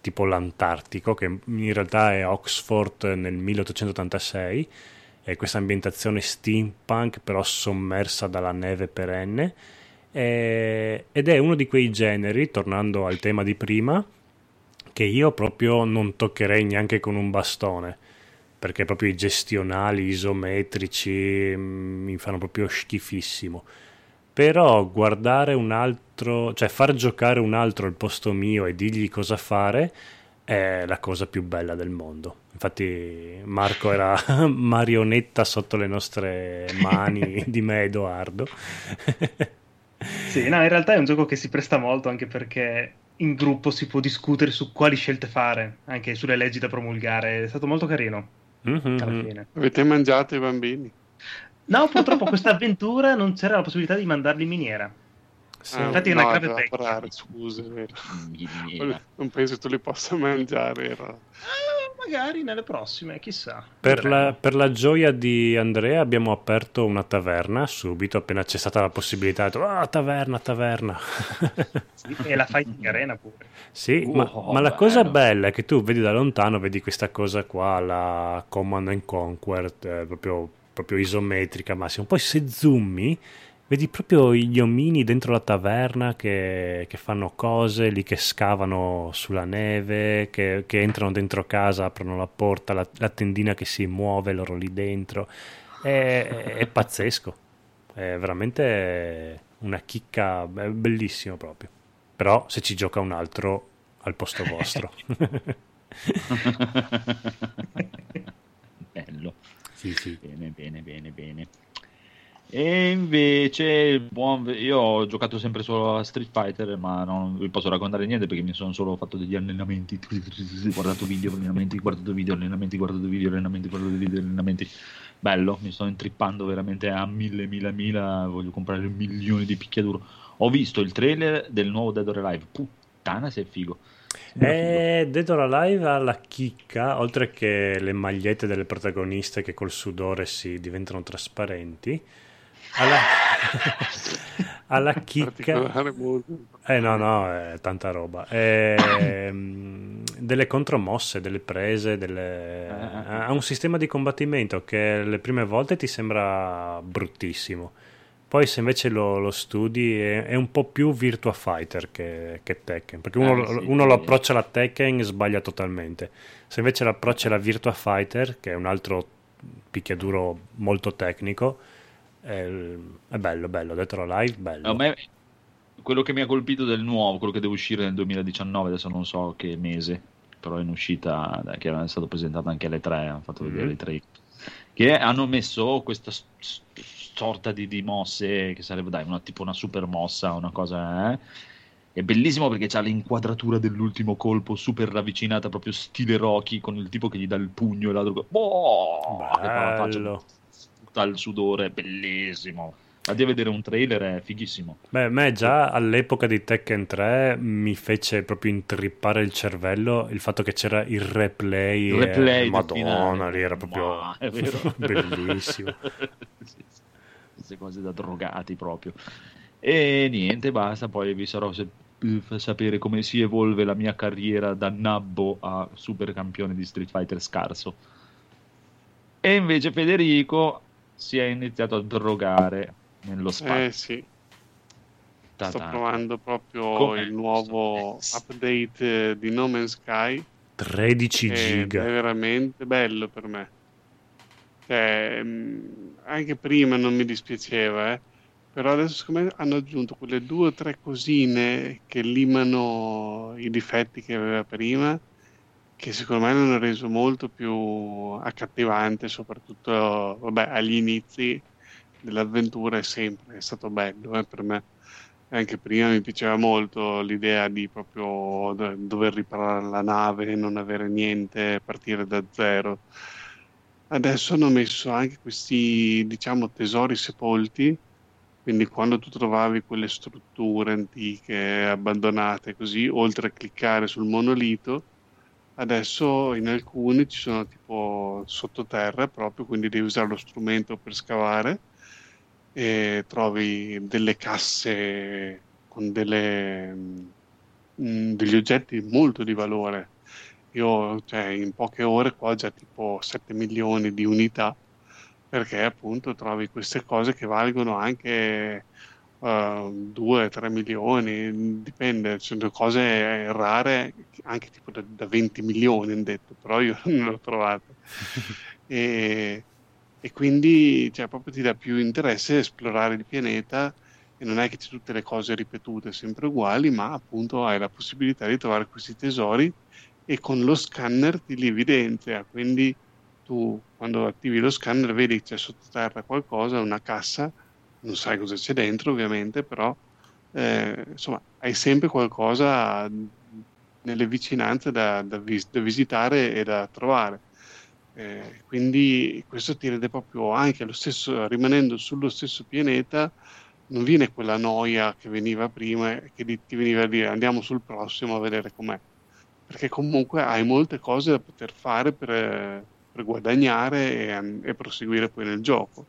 tipo l'Antartico, che in realtà è Oxford nel 1886 è questa ambientazione steampunk però sommersa dalla neve perenne. Eh, ed è uno di quei generi, tornando al tema di prima, che io proprio non toccherei neanche con un bastone perché proprio i gestionali isometrici mm, mi fanno proprio schifissimo. Però guardare un altro cioè far giocare un altro al posto mio e dirgli cosa fare è la cosa più bella del mondo infatti Marco era *laughs* marionetta sotto le nostre mani *laughs* di me e Edoardo *laughs* Sì, no, in realtà è un gioco che si presta molto anche perché in gruppo si può discutere su quali scelte fare, anche sulle leggi da promulgare. È stato molto carino Mhm. alla fine. Avete mangiato i bambini? No, purtroppo questa avventura non c'era la possibilità di mandarli in miniera. Sì. Ah, infatti è una no, grave pecca. parare, scusa. Non penso tu li possa mangiare. Era... Eh, magari nelle prossime, chissà. Per la, per la gioia di Andrea abbiamo aperto una taverna subito appena c'è stata la possibilità. Detto, ah, taverna, taverna. *laughs* Sì, e la fighting arena pure. Sì, Uh, ma, ma la cosa bella è che tu vedi da lontano, vedi questa cosa qua, la Command and Conquer, eh, proprio, proprio isometrica massimo. Poi se zoomi, vedi proprio gli omini dentro la taverna che, che fanno cose, lì che scavano sulla neve, che, che entrano dentro casa, aprono la porta, la, la tendina che si muove, loro lì dentro. È, è pazzesco, è veramente una chicca, è bellissimo proprio. Però se ci gioca un altro al posto vostro. *laughs* *laughs* Bello. sì, sì. Bene, bene, bene, bene. E invece buon- io ho giocato sempre solo a Street Fighter, ma non vi posso raccontare niente perché mi sono solo fatto degli allenamenti, guardato video, allenamenti, guardato video, allenamenti, guardato video, allenamenti, guardato video, allenamenti. Bello, mi sto intrippando veramente a mille, mille, mille, voglio comprare milioni di picchiaduro. Ho visto il trailer del nuovo Dead or Alive, puttana se è figo. Sembra figo. E Dead or Alive ha la chicca, oltre che le magliette delle protagoniste che col sudore si diventano trasparenti, alla, *laughs* alla chicca... Eh no, no, è tanta roba. Ehm, delle contromosse, delle prese, delle... ha un sistema di combattimento che le prime volte ti sembra bruttissimo. Poi se invece lo, lo studi è, è un po' più Virtua Fighter che, che Tekken, perché uno, Eh, sì, uno sì. lo approccia alla Tekken e sbaglia totalmente. Se invece l'approccia alla Virtua Fighter, che è un altro picchiaduro molto tecnico, è, bello, bello. Dead or Alive, bello. A me, quello che mi ha colpito del nuovo, quello che deve uscire nel 2019, adesso non so che mese, però è in uscita, che era stato presentato anche alle 3, hanno fatto vedere Mhm. le 3, che hanno messo questa sorta di, di mosse, che sarebbe dai, una, tipo una super mossa, una cosa... Eh? È bellissimo perché c'ha l'inquadratura dell'ultimo colpo super ravvicinata, proprio stile Rocky, con il tipo che gli dà il pugno e l'altro... Boh! Bello. Tutta il sudore, bellissimo. Vadi a vedere un trailer, è fighissimo. Beh, a me già all'epoca di Tekken 3 mi fece proprio intrippare il cervello il fatto che c'era il replay. Il e- replay del Madonna, lì era proprio Ma, è vero. *laughs* bellissimo. *laughs* Sì, sì. Queste cose da drogati proprio. E niente, basta. Poi vi sarò se- sapere come si evolve la mia carriera da nabbo a super campione di Street Fighter scarso. E invece Federico si è iniziato a drogare nello spazio. Eh sì, sto Ta-ta. provando proprio Com'è il nuovo questo? update eh, di No Man's Sky 13 ed è giga. veramente bello per me. Cioè, mh, anche prima non mi dispiaceva, eh, però adesso secondo me hanno aggiunto quelle due o tre cosine che limano i difetti che aveva prima, che secondo me l'hanno reso molto più accattivante, soprattutto vabbè, agli inizi dell'avventura è sempre è stato bello eh, per me. Anche prima mi piaceva molto l'idea di proprio do- dover riparare la nave non avere niente, partire da zero. Adesso hanno messo anche questi, diciamo, tesori sepolti, quindi quando tu trovavi quelle strutture antiche, abbandonate così, oltre a cliccare sul monolito, adesso in alcuni ci sono tipo sottoterra proprio, quindi devi usare lo strumento per scavare e trovi delle casse con delle, mm, degli oggetti molto di valore. Io, cioè, in poche ore qua ho già tipo 7 milioni di unità perché appunto trovi queste cose che valgono anche 2-3 milioni, dipende, ci sono cose rare anche tipo da, da 20 milioni, hanno detto, però io *laughs* non le ho trovate. *laughs* E, e quindi cioè, proprio ti dà più interesse esplorare il pianeta e non è che c'è tutte le cose ripetute sempre uguali, ma appunto hai la possibilità di trovare questi tesori e con lo scanner ti li evidenzia, quindi tu quando attivi lo scanner vedi che c'è sottoterra qualcosa, una cassa, non sai cosa c'è dentro ovviamente, però eh, insomma hai sempre qualcosa nelle vicinanze da, da vis- da visitare e da trovare. Eh, quindi questo ti rende proprio anche lo stesso, rimanendo sullo stesso pianeta, non viene quella noia che veniva prima, che di- ti veniva a dire andiamo sul prossimo a vedere com'è, perché comunque hai molte cose da poter fare per, per guadagnare e, e proseguire poi nel gioco.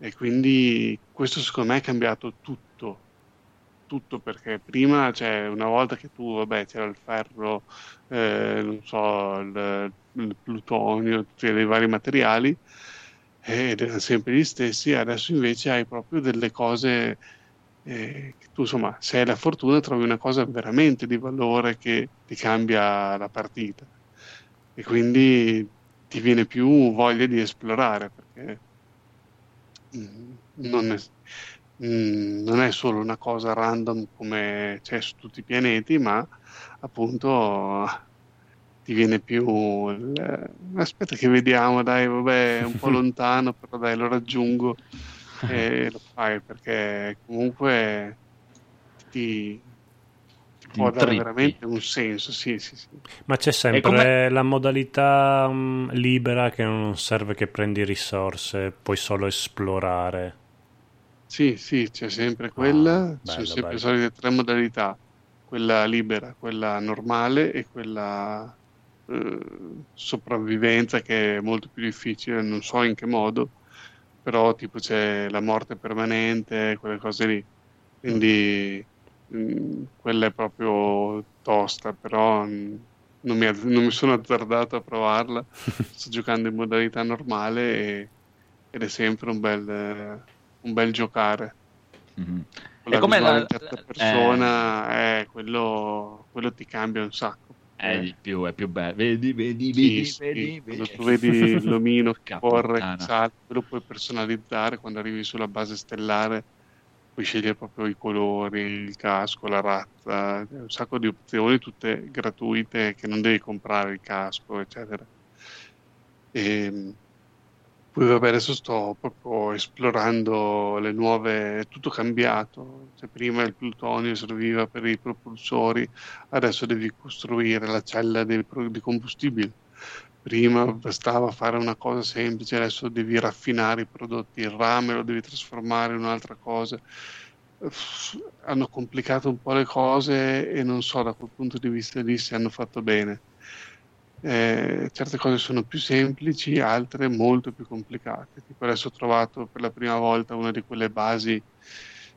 E quindi questo secondo me è cambiato tutto, tutto perché prima, cioè, una volta che tu, vabbè, c'era il ferro, eh, non so, il, il plutonio, tutti dei vari materiali, ed erano sempre gli stessi, adesso invece hai proprio delle cose eh, che tu, insomma, se hai la fortuna trovi una cosa veramente di valore che ti cambia la partita. E quindi ti viene più voglia di esplorare perché non è, mm, non è solo una cosa random come c'è su tutti i pianeti, ma appunto ti viene più il- aspetta che vediamo, dai, vabbè, è un po' *laughs* lontano, però dai, lo raggiungo. *laughs* e lo fai perché comunque Ti può dare intrippi. veramente un senso. Sì, sì, sì. Ma c'è sempre come- la modalità mm, libera che non serve che prendi risorse, puoi solo esplorare. Sì, sì, c'è sempre quella, Ah, ci sono sempre bello. le solite tre modalità, quella libera, quella normale e quella eh, sopravvivenza che è molto più difficile, non so in che modo, però tipo c'è la morte permanente, quelle cose lì, quindi mm, quella è proprio tosta, però mm, non mi, non mi sono azzardato a provarla, *laughs* sto giocando in modalità normale e- ed è sempre un bel, eh, un bel giocare. Mhm. Con E la com'è visuale la- in terza eh, persona, eh, quello, quello ti cambia un sacco. È di più, è più bello. Vedi, vedi, Sì, vedi, sì, vedi, quando vedi. tu vedi l'omino *laughs* che corre, che salta, lo puoi personalizzare quando arrivi sulla base stellare, puoi scegliere proprio i colori, il casco, la razza, un sacco di opzioni, tutte gratuite che non devi comprare il casco, eccetera. E poi vabbè, adesso sto proprio esplorando le nuove, è tutto cambiato. Cioè, prima il plutonio serviva per i propulsori, adesso devi costruire la cella pro- di combustibile. Prima bastava fare una cosa semplice, adesso devi raffinare i prodotti, il rame lo devi trasformare in un'altra cosa. Hanno complicato un po' le cose e non so da quel punto di vista lì se hanno fatto bene. Eh, certe cose sono più semplici, altre molto più complicate. Tipo adesso ho trovato per la prima volta una di quelle basi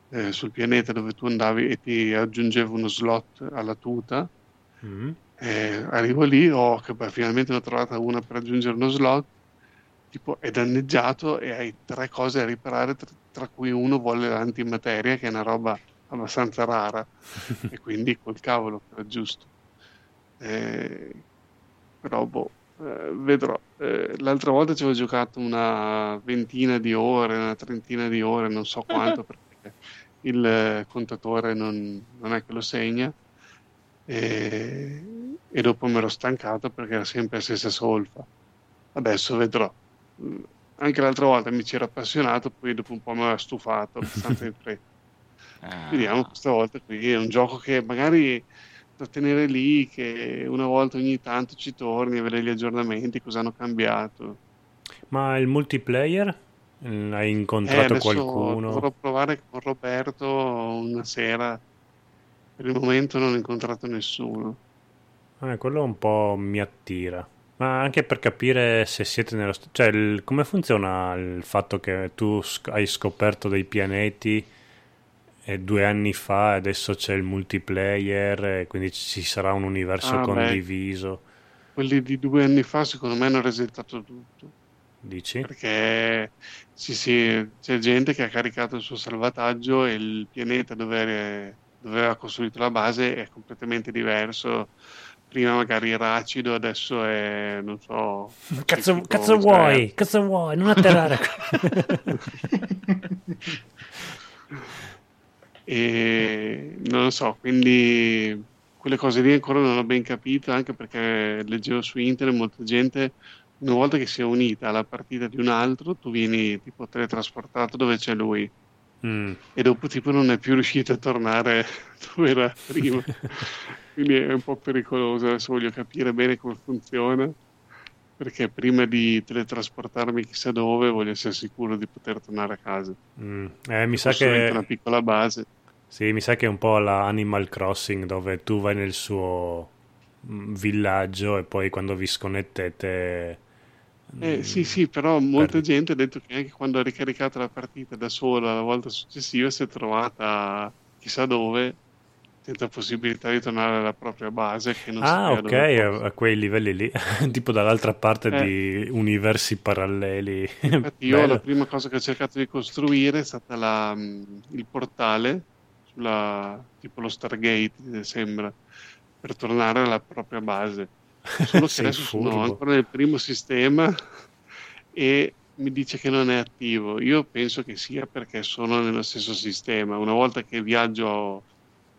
eh, sul pianeta dove tu andavi e ti aggiungevo uno slot alla tuta. Mm. Eh, arrivo lì, oh, che beh, finalmente ne ho trovata una per aggiungere uno slot. Tipo, è danneggiato e hai tre cose a riparare, tra, tra cui uno vuole l'antimateria, che è una roba abbastanza rara, *laughs* e quindi col cavolo era giusto. Eh, però, boh, eh, vedrò. Eh, l'altra volta ci avevo giocato una ventina di ore, una trentina di ore, non so quanto, *laughs* perché il eh, contatore non, non è che lo segna. E, e dopo mi ero stancato perché era sempre la stessa solfa. Adesso vedrò. Anche l'altra volta mi c'era appassionato, poi dopo un po' mi aveva stufato abbastanza in *laughs* fretta. Ah. Vediamo questa volta qui. È un gioco che magari da tenere lì, che una volta ogni tanto ci torni a vedere gli aggiornamenti, cosa hanno cambiato. Ma il multiplayer? Mm, Hai Eh, incontrato adesso qualcuno? dovrò provare con Roberto una sera. Per il momento non ho incontrato nessuno. Eh, quello un po' mi attira. Ma anche per capire se siete nello... st- Cioè, il- come funziona il fatto che tu sc- hai scoperto dei pianeti e due anni fa e adesso c'è il multiplayer e quindi ci sarà un universo Ah, beh. condiviso, Quelli di due anni fa secondo me hanno resettato tutto. dici? Perché sì, sì, c'è gente che ha caricato il suo salvataggio e il pianeta dove, dove aveva costruito la base è completamente diverso. Prima magari era acido, adesso è, non so... *laughs* Cazzo, cazzo cioè- vuoi? Cazzo vuoi? Non atterrare. *laughs* E non lo so, quindi quelle cose lì ancora non ho ben capito, anche perché leggevo su internet molta gente, una volta che si è unita alla partita di un altro, tu vieni tipo teletrasportato dove c'è lui Mm. e dopo tipo non è più riuscito a tornare *laughs* dove era prima. Quindi è un po' pericoloso, adesso voglio capire bene come funziona, perché prima di teletrasportarmi chissà dove voglio essere sicuro di poter tornare a casa. Mm. Eh, mi sa che... una piccola base. Sì, mi sa che è un po' la Animal Crossing dove tu vai nel suo mm, villaggio e poi quando vi sconnettete... Eh, mm, sì, sì, però molta perdi. gente ha detto che anche quando ha ricaricato la partita da sola la volta successiva si è trovata chissà dove, senza possibilità di tornare alla propria base. Che non Ah, ok, a, quei livelli lì, *laughs* tipo dall'altra parte Eh. di universi paralleli. Infatti, io la prima cosa che ho cercato di costruire è stata la, mh, il portale, sulla, tipo lo Stargate, sembra, per tornare alla propria base. Solo *laughs* che adesso sono furbo. ancora nel primo sistema e mi dice che non è attivo. Io penso che sia perché sono nello stesso sistema. Una volta che viaggio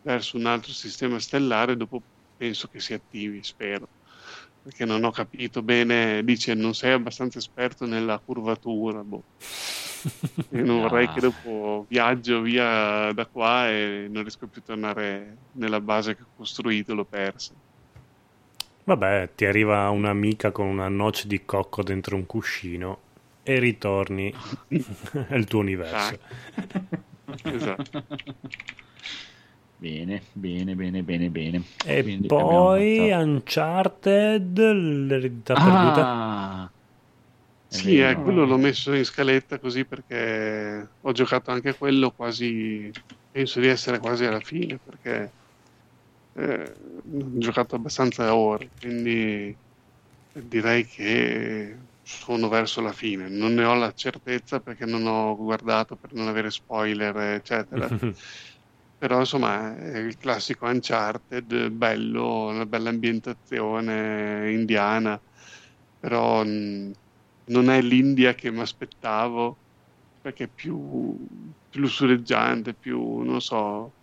verso un altro sistema stellare, dopo penso che si attivi, spero. Perché non ho capito bene, dice non sei abbastanza esperto nella curvatura. Boh. Io *laughs* non vorrei Ah. che dopo viaggio via da qua e non riesco più a tornare nella base che ho costruito, l'ho persa. Vabbè, ti arriva un'amica con una noce di cocco dentro un cuscino e ritorni *laughs* *laughs* nel tuo universo. Esatto. Bene, bene, bene, bene, bene. E Quindi poi Uncharted, l'eredità perduta. Ah, è Sì, eh, quello l'ho messo in scaletta così perché ho giocato anche quello quasi, penso di essere quasi alla fine perché eh, ho giocato abbastanza ore, quindi direi che sono verso la fine. Non ne ho la certezza perché non ho guardato per non avere spoiler, eccetera. *laughs* Però insomma è il classico Uncharted, bello, una bella ambientazione indiana, però mh, non è l'India che mi aspettavo, perché è più, più lussureggiante, più, non so,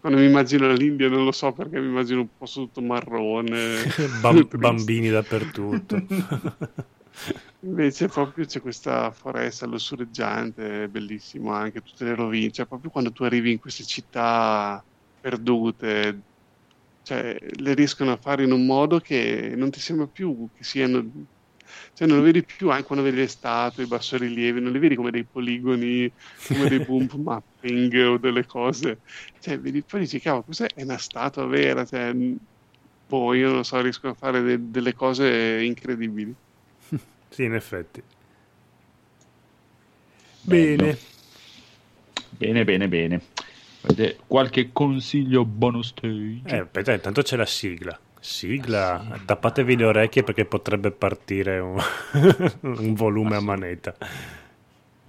quando mi immagino l'India non lo so perché mi immagino un posto tutto marrone. *laughs* Bam- *laughs* bambini dappertutto. *laughs* Invece proprio c'è questa foresta lussureggiante, è bellissimo anche, tutte le rovine, cioè proprio quando tu arrivi in queste città perdute, cioè le riescono a fare in un modo che non ti sembra più che siano, cioè non lo vedi più anche quando vedi le statue, i bassorilievi, non li vedi come dei poligoni, come dei bump *laughs* mapping o delle cose, cioè vedi poi dici, cavolo, questa è una statua vera, cioè, poi io non so, riescono a fare de- delle cose incredibili. Sì, in effetti. Bello. Bene. Bene, bene, bene. Avete qualche consiglio bonus stage? Eh, aspetta, intanto c'è la sigla. Sigla, tappatevi le orecchie perché potrebbe partire un, *laughs* un volume a manetta.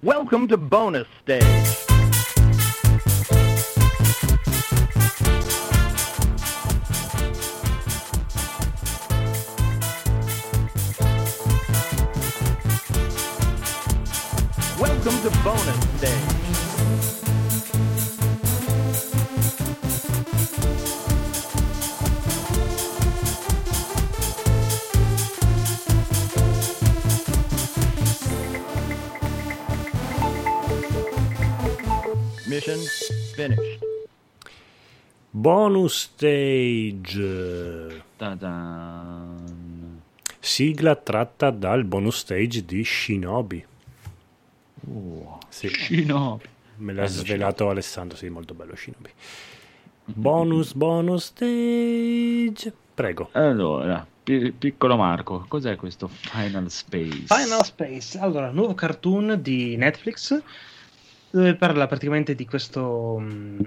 Welcome to bonus stage. Finished. Bonus stage. Ta-dan. Sigla tratta dal bonus stage di Shinobi. Oh, Sì, Shinobi. me l'ha Bello svelato Alessandro, sì, molto bello Shinobi. Bonus, bonus stage. Prego. Allora, pi- piccolo Marco, cos'è questo Final Space? Final Space, allora, nuovo cartoon di Netflix dove parla praticamente di questo, mh,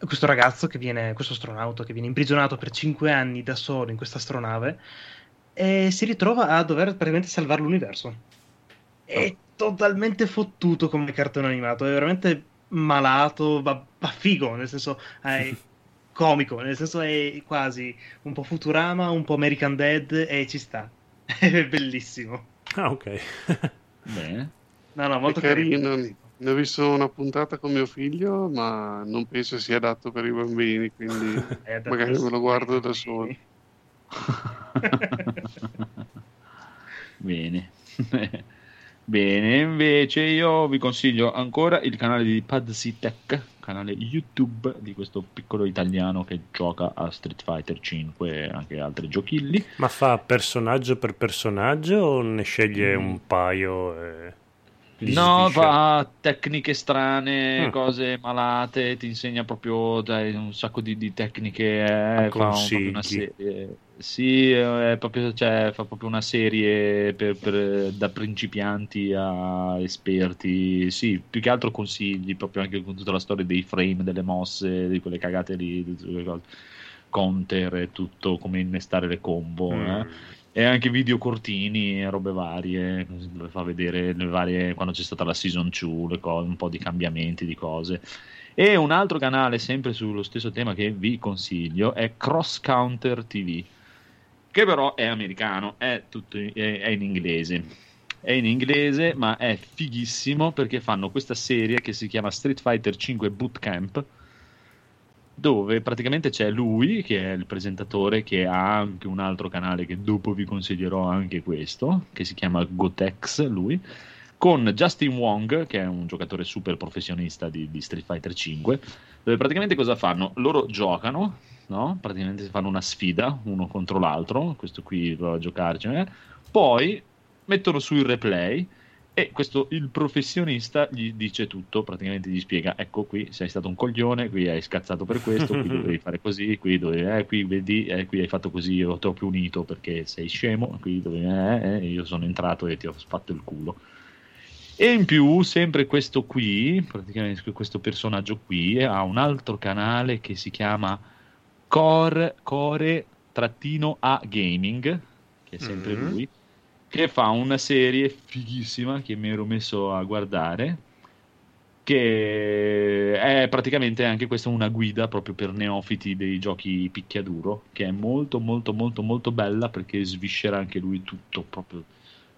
questo ragazzo che viene, questo astronauta che viene imprigionato per 5 anni da solo in questa astronave e si ritrova a dover praticamente salvare l'universo. È totalmente fottuto come cartone animato, è veramente malato, ma, ma figo, nel senso è *laughs* comico, nel senso è quasi un po' Futurama, un po' American Dead e ci sta. *laughs* È bellissimo. Ah, ok. *laughs* Bene. No, no, molto È carino. Ne ho visto una puntata con mio figlio, ma non penso sia adatto per i bambini, quindi *laughs* magari me lo guardo da solo. *laughs* Bene. *laughs* Bene, invece io vi consiglio ancora il canale di Padsy Tech, canale YouTube di questo piccolo italiano che gioca a Street Fighter 5 e anche altri giochilli. Ma fa personaggio per personaggio o ne sceglie Mm. un paio? E... No, fa tecniche strane, Mm. cose malate, ti insegna proprio dai, un sacco di, di tecniche, eh, fa un- una serie. Sì, è proprio, cioè, fa proprio una serie per- per- da principianti a esperti, sì, più che altro consigli, proprio anche con tutta la storia dei frame, delle mosse, di quelle cagate lì, di tutte quelle cose. Counter e tutto, come innestare le combo, Mm. eh. E anche video cortini e robe varie, dove fa vedere le varie, quando c'è stata la season 2, le cose, un po' di cambiamenti di cose. E un altro canale, sempre sullo stesso tema che vi consiglio, è Cross Counter TV, che però è americano, è, tutto, è, è in inglese. È in inglese, ma è fighissimo perché fanno questa serie che si chiama Street Fighter 5 Bootcamp, dove praticamente c'è lui, che è il presentatore, che ha anche un altro canale che dopo vi consiglierò anche questo, che si chiama Gotex, lui, con Justin Wong, che è un giocatore super professionista di, di Street Fighter 5, dove praticamente cosa fanno? Loro giocano, no? praticamente fanno una sfida uno contro l'altro, questo qui prova a giocarci, eh? poi mettono su il replay e questo, il professionista gli dice tutto, praticamente gli spiega, ecco qui sei stato un coglione, qui hai scazzato per questo, qui dovevi fare così, qui, dovevi, eh, qui vedi, eh, qui hai fatto così, io ti ho punito perché sei scemo, qui dovevi, eh, eh, io sono entrato e ti ho fatto il culo. E in più, sempre questo qui, praticamente questo personaggio qui, ha un altro canale che si chiama Core, Core-A Gaming, che è sempre Mhm. lui, che fa una serie fighissima che mi ero messo a guardare, che è praticamente anche questa una guida proprio per neofiti dei giochi picchiaduro, che è molto molto molto molto bella perché sviscera anche lui tutto, proprio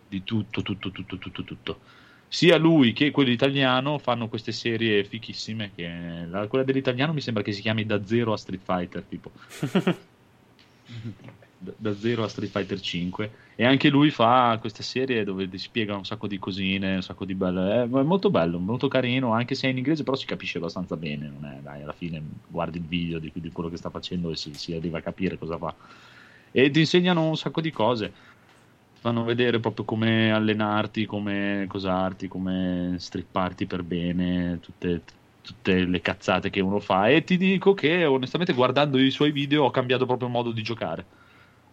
di tutto, tutto, tutto, tutto, tutto. Sia lui che quello italiano fanno queste serie fichissime, che la- quella dell'italiano mi sembra che si chiami Da Zero a Street Fighter, tipo *laughs* da, zero a Street Fighter 5 e anche lui fa questa serie dove ti spiega un sacco di cosine, un sacco di belle, è molto bello, molto carino, anche se è in inglese però si capisce abbastanza bene, non è, dai, alla fine guardi il video di, di quello che sta facendo e si, si arriva a capire cosa fa. E ti insegnano un sacco di cose, fanno vedere proprio come allenarti, come cosarti, come stripparti per bene, tutte, tutte le cazzate che uno fa. E ti dico che onestamente guardando i suoi video ho cambiato proprio modo di giocare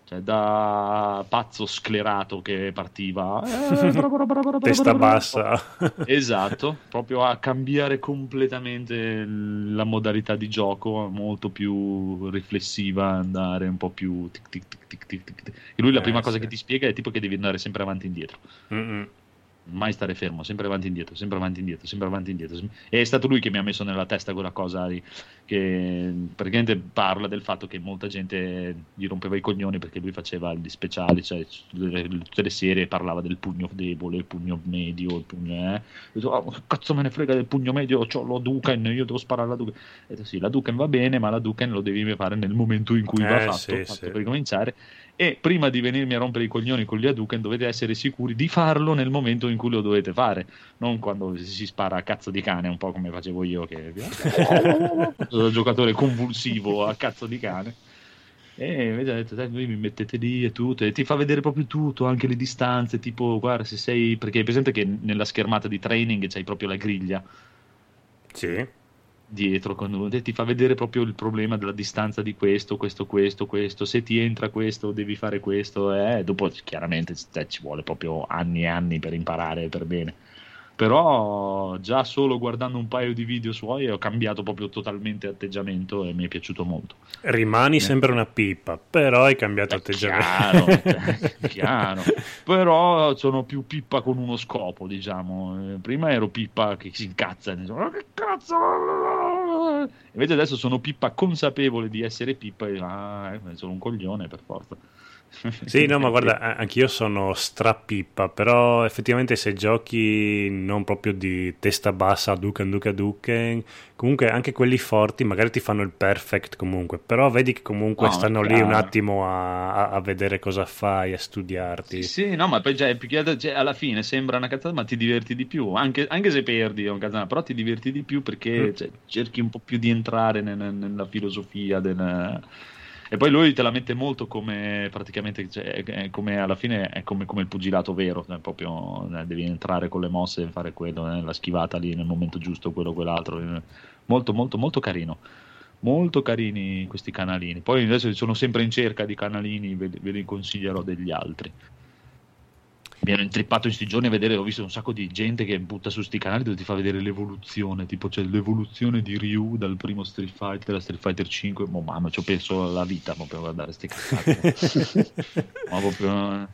cioè da pazzo sclerato che partiva eh, *laughs* bra, bra, bra, bra, bra, Testa bassa. esatto proprio a cambiare completamente la modalità di gioco molto più riflessiva andare un po' più tic, tic, tic, tic, tic, tic, e lui la Eh, prima cosa sì. che ti spiega è tipo che devi andare sempre avanti e indietro Mm-mm. Mai stare fermo, sempre avanti e indietro, sempre avanti e indietro, sempre avanti e indietro. E è stato lui che mi ha messo nella testa quella cosa lì, che praticamente parla del fatto che molta gente gli rompeva i coglioni perché lui faceva gli speciali, cioè tutte le, serie parlava del pugno debole, il pugno medio, il pugno... Eh. Detto, "Oh, cazzo me ne frega del pugno medio, ho lo Duken, io devo sparare alla Duken. Ho detto, sì, la Duken va bene, ma la Duken lo devi fare nel momento in cui Eh, va fatto, sì, fatto sì. per cominciare e prima di venirmi a rompere i coglioni con gli Hadouken dovete essere sicuri di farlo nel momento in cui lo dovete fare, non quando si spara a cazzo di cane, un po' come facevo io, che *laughs* sono giocatore convulsivo a cazzo di cane. E invece ha detto, dai, voi mi mettete lì e tutto, e ti fa vedere proprio tutto, anche le distanze, tipo, guarda, se sei... Perché è presente che nella schermata di training c'hai proprio la griglia, Sì. Dietro con- e ti fa vedere proprio il problema della distanza di questo, questo, questo, questo. Se ti entra questo, devi fare questo. E dopo, chiaramente, cioè, ci vuole proprio anni e anni per imparare per bene. Però già solo guardando un paio di video suoi ho cambiato proprio totalmente atteggiamento e mi è piaciuto molto. Rimani sempre una pippa, però hai cambiato È atteggiamento. chiaro, è *laughs* chiaro. Però sono più pippa con uno scopo, diciamo. Eh, Prima ero pippa che si incazza, e dice, "Ma che cazzo? Invece adesso sono pippa consapevole di essere pippa e ah, eh, sono un coglione per forza. *laughs* Sì, no, ma guarda, a- anch'io sono strapippa, però effettivamente se giochi non proprio di testa bassa, Duken, Duken, Duken, comunque anche quelli forti magari ti fanno il perfect comunque, però vedi che comunque No, stanno lì un attimo a, a- a vedere cosa fai, a studiarti. Sì, sì, no, ma poi già, più che altro, cioè, alla fine sembra una cazzata, ma ti diverti di più, anche, anche se perdi è una cazzata, però ti diverti di più perché Mm. cioè, cerchi un po' più di entrare nel- nella filosofia del... E poi lui te la mette molto come praticamente, cioè, come alla fine è come, come il pugilato vero, cioè, proprio eh, devi entrare con le mosse e fare quello, eh, la schivata lì nel momento giusto, quello, quell'altro. eh. Molto, molto, molto carino. Molto carini questi canalini. Poi adesso sono sempre in cerca di canalini, ve li consiglierò degli altri. Mi ero intrippato in questi giorni a vedere, ho visto un sacco di gente che butta su sti canali dove ti fa vedere l'evoluzione, tipo c'è l'evoluzione di Ryu dal primo Street Fighter a Street Fighter 5, ma mamma, ci ho perso la vita proprio a guardare ste cazzate. *laughs* ma proprio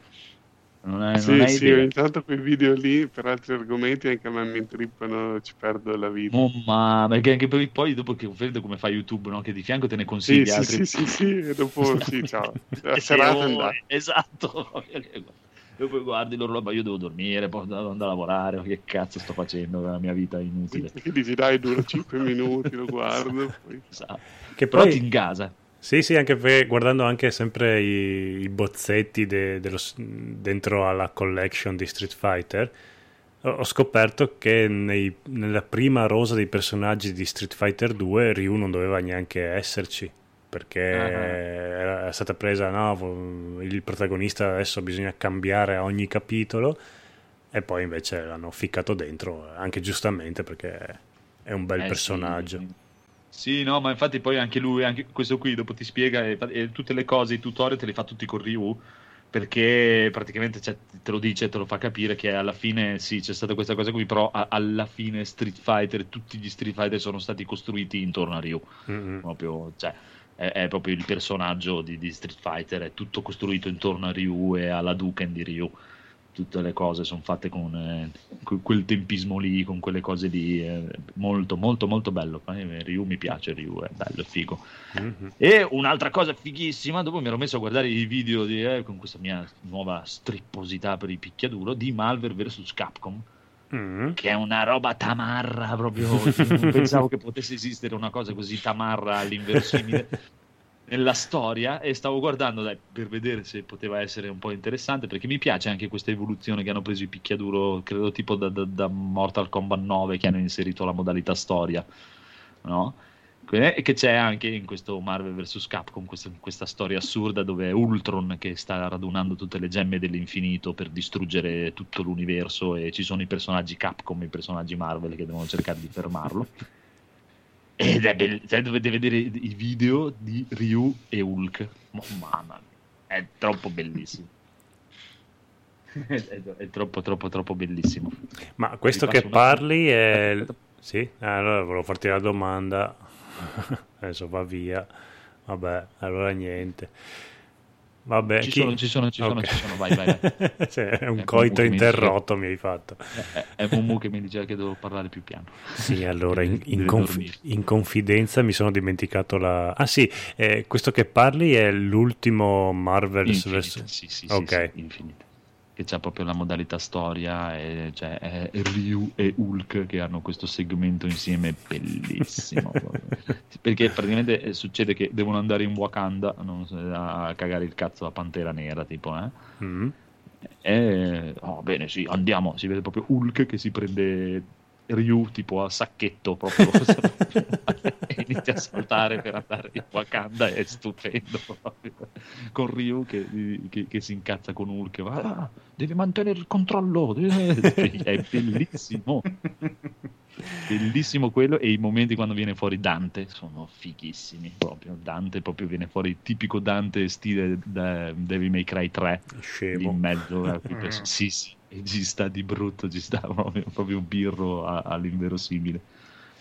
non è, sì, non sì, idea. ogni tanto quei video lì per altri argomenti anche a me mi intrippano, ci perdo la vita. Oh, ma perché anche poi, poi dopo che vedo come fa YouTube, no? che di fianco te ne Sì, consigli sì, altri. sì, sì, sì, e dopo sì, ciao. *laughs* La serata ore, Esatto. *laughs* E poi guardi loro roba, io devo dormire, poi devo andare a lavorare, che cazzo sto facendo con la mia vita inutile. Perché dici dai, dura 5 minuti, lo guardo. Poi... *laughs* Esatto. Che Però poi- ti ingasa. Sì, sì, anche perché guardando anche sempre i, i bozzetti de- dello dentro alla collection di Street Fighter, ho ho scoperto che nei- nella prima rosa dei personaggi di Street Fighter 2 Ryu non doveva neanche esserci perché Ah. era stata presa no, il protagonista adesso bisogna cambiare a ogni capitolo e poi invece l'hanno ficcato dentro anche giustamente perché è un bel Eh, personaggio Sì, Sì, no, ma infatti poi anche lui, anche questo qui dopo ti spiega e, e tutte le cose, i tutorial te li fa tutti con Ryu perché praticamente cioè, te lo dice, te lo fa capire che alla fine sì, c'è stata questa cosa qui, però a- alla fine Street Fighter, tutti gli Street Fighter sono stati costruiti intorno a Ryu. Mm-mm. Proprio, cioè, è, è proprio il personaggio di, di Street Fighter, è tutto costruito intorno a Ryu e alla Duken di Ryu. Tutte le cose sono fatte con eh, que- quel tempismo lì, con quelle cose lì. eh, molto, molto, molto bello. Ryu mi piace, Ryu è bello, è figo. Mhm. E un'altra cosa fighissima, dopo mi ero messo a guardare i video di, eh, con questa mia nuova stripposità per il picchiaduro di Malware vs Capcom, Mm. che è una roba tamarra proprio. io *laughs* non pensavo che potesse esistere una cosa così tamarra all'inverosimile *laughs* nella storia e stavo guardando dai, per vedere se poteva essere un po' interessante perché mi piace anche questa evoluzione che hanno preso i picchiaduro, credo tipo da, da- da Mortal Kombat 9 che hanno inserito la modalità storia, no? E che c'è anche in questo Marvel vs. Capcom questa, questa storia assurda dove è Ultron che sta radunando tutte le gemme dell'infinito per distruggere tutto l'universo e ci sono i personaggi Capcom e i personaggi Marvel che devono cercare di fermarlo. Ed è bello, cioè, dovete vedere i video di Ryu e Hulk. Ma- Mamma mia, è troppo bellissimo. *laughs* È, è- è troppo, troppo, troppo bellissimo. Ma questo che parli è... Aspetta. Sì? Ah, allora volevo farti la domanda. *laughs* Adesso va via. Vabbè, allora niente. Vabbè, Ci chi- sono, ci sono, ci sono, ci sono, vai, vai, vai. *laughs* Sì, è un Ecco, coito mi dice- interrotto mi hai fatto. È, è Mumu che mi diceva che devo parlare più piano. Sì, *laughs* allora in, in conf- in confidenza mi sono dimenticato la... Ah sì, eh, questo che parli è l'ultimo Marvel vs. sì, sì, sì, Ok. sì, Infinite. Che c'ha proprio la modalità storia, e, cioè è Ryu e Hulk che hanno questo segmento insieme bellissimo. *laughs* Perché praticamente eh, succede che devono andare in Wakanda so, a cagare il cazzo a Pantera Nera, tipo, eh? Mm. E, oh, bene, sì, andiamo. Si vede proprio Hulk che si prende Ryu tipo a sacchetto proprio *laughs* e inizia a saltare per andare in Wakanda. È stupendo proprio. Con Ryu che, che- che si incazza con Hulk. Va, "Ah, devi mantenere il controllo. devi-" *laughs* È bellissimo. Bellissimo quello e i momenti quando viene fuori Dante sono fighissimi proprio. Dante proprio viene fuori tipico Dante stile da Devil May Cry 3 lì Scemo. in mezzo perso- sì sì e ci sta di brutto ci sta *laughs* proprio, proprio un birro a- all'inverosimile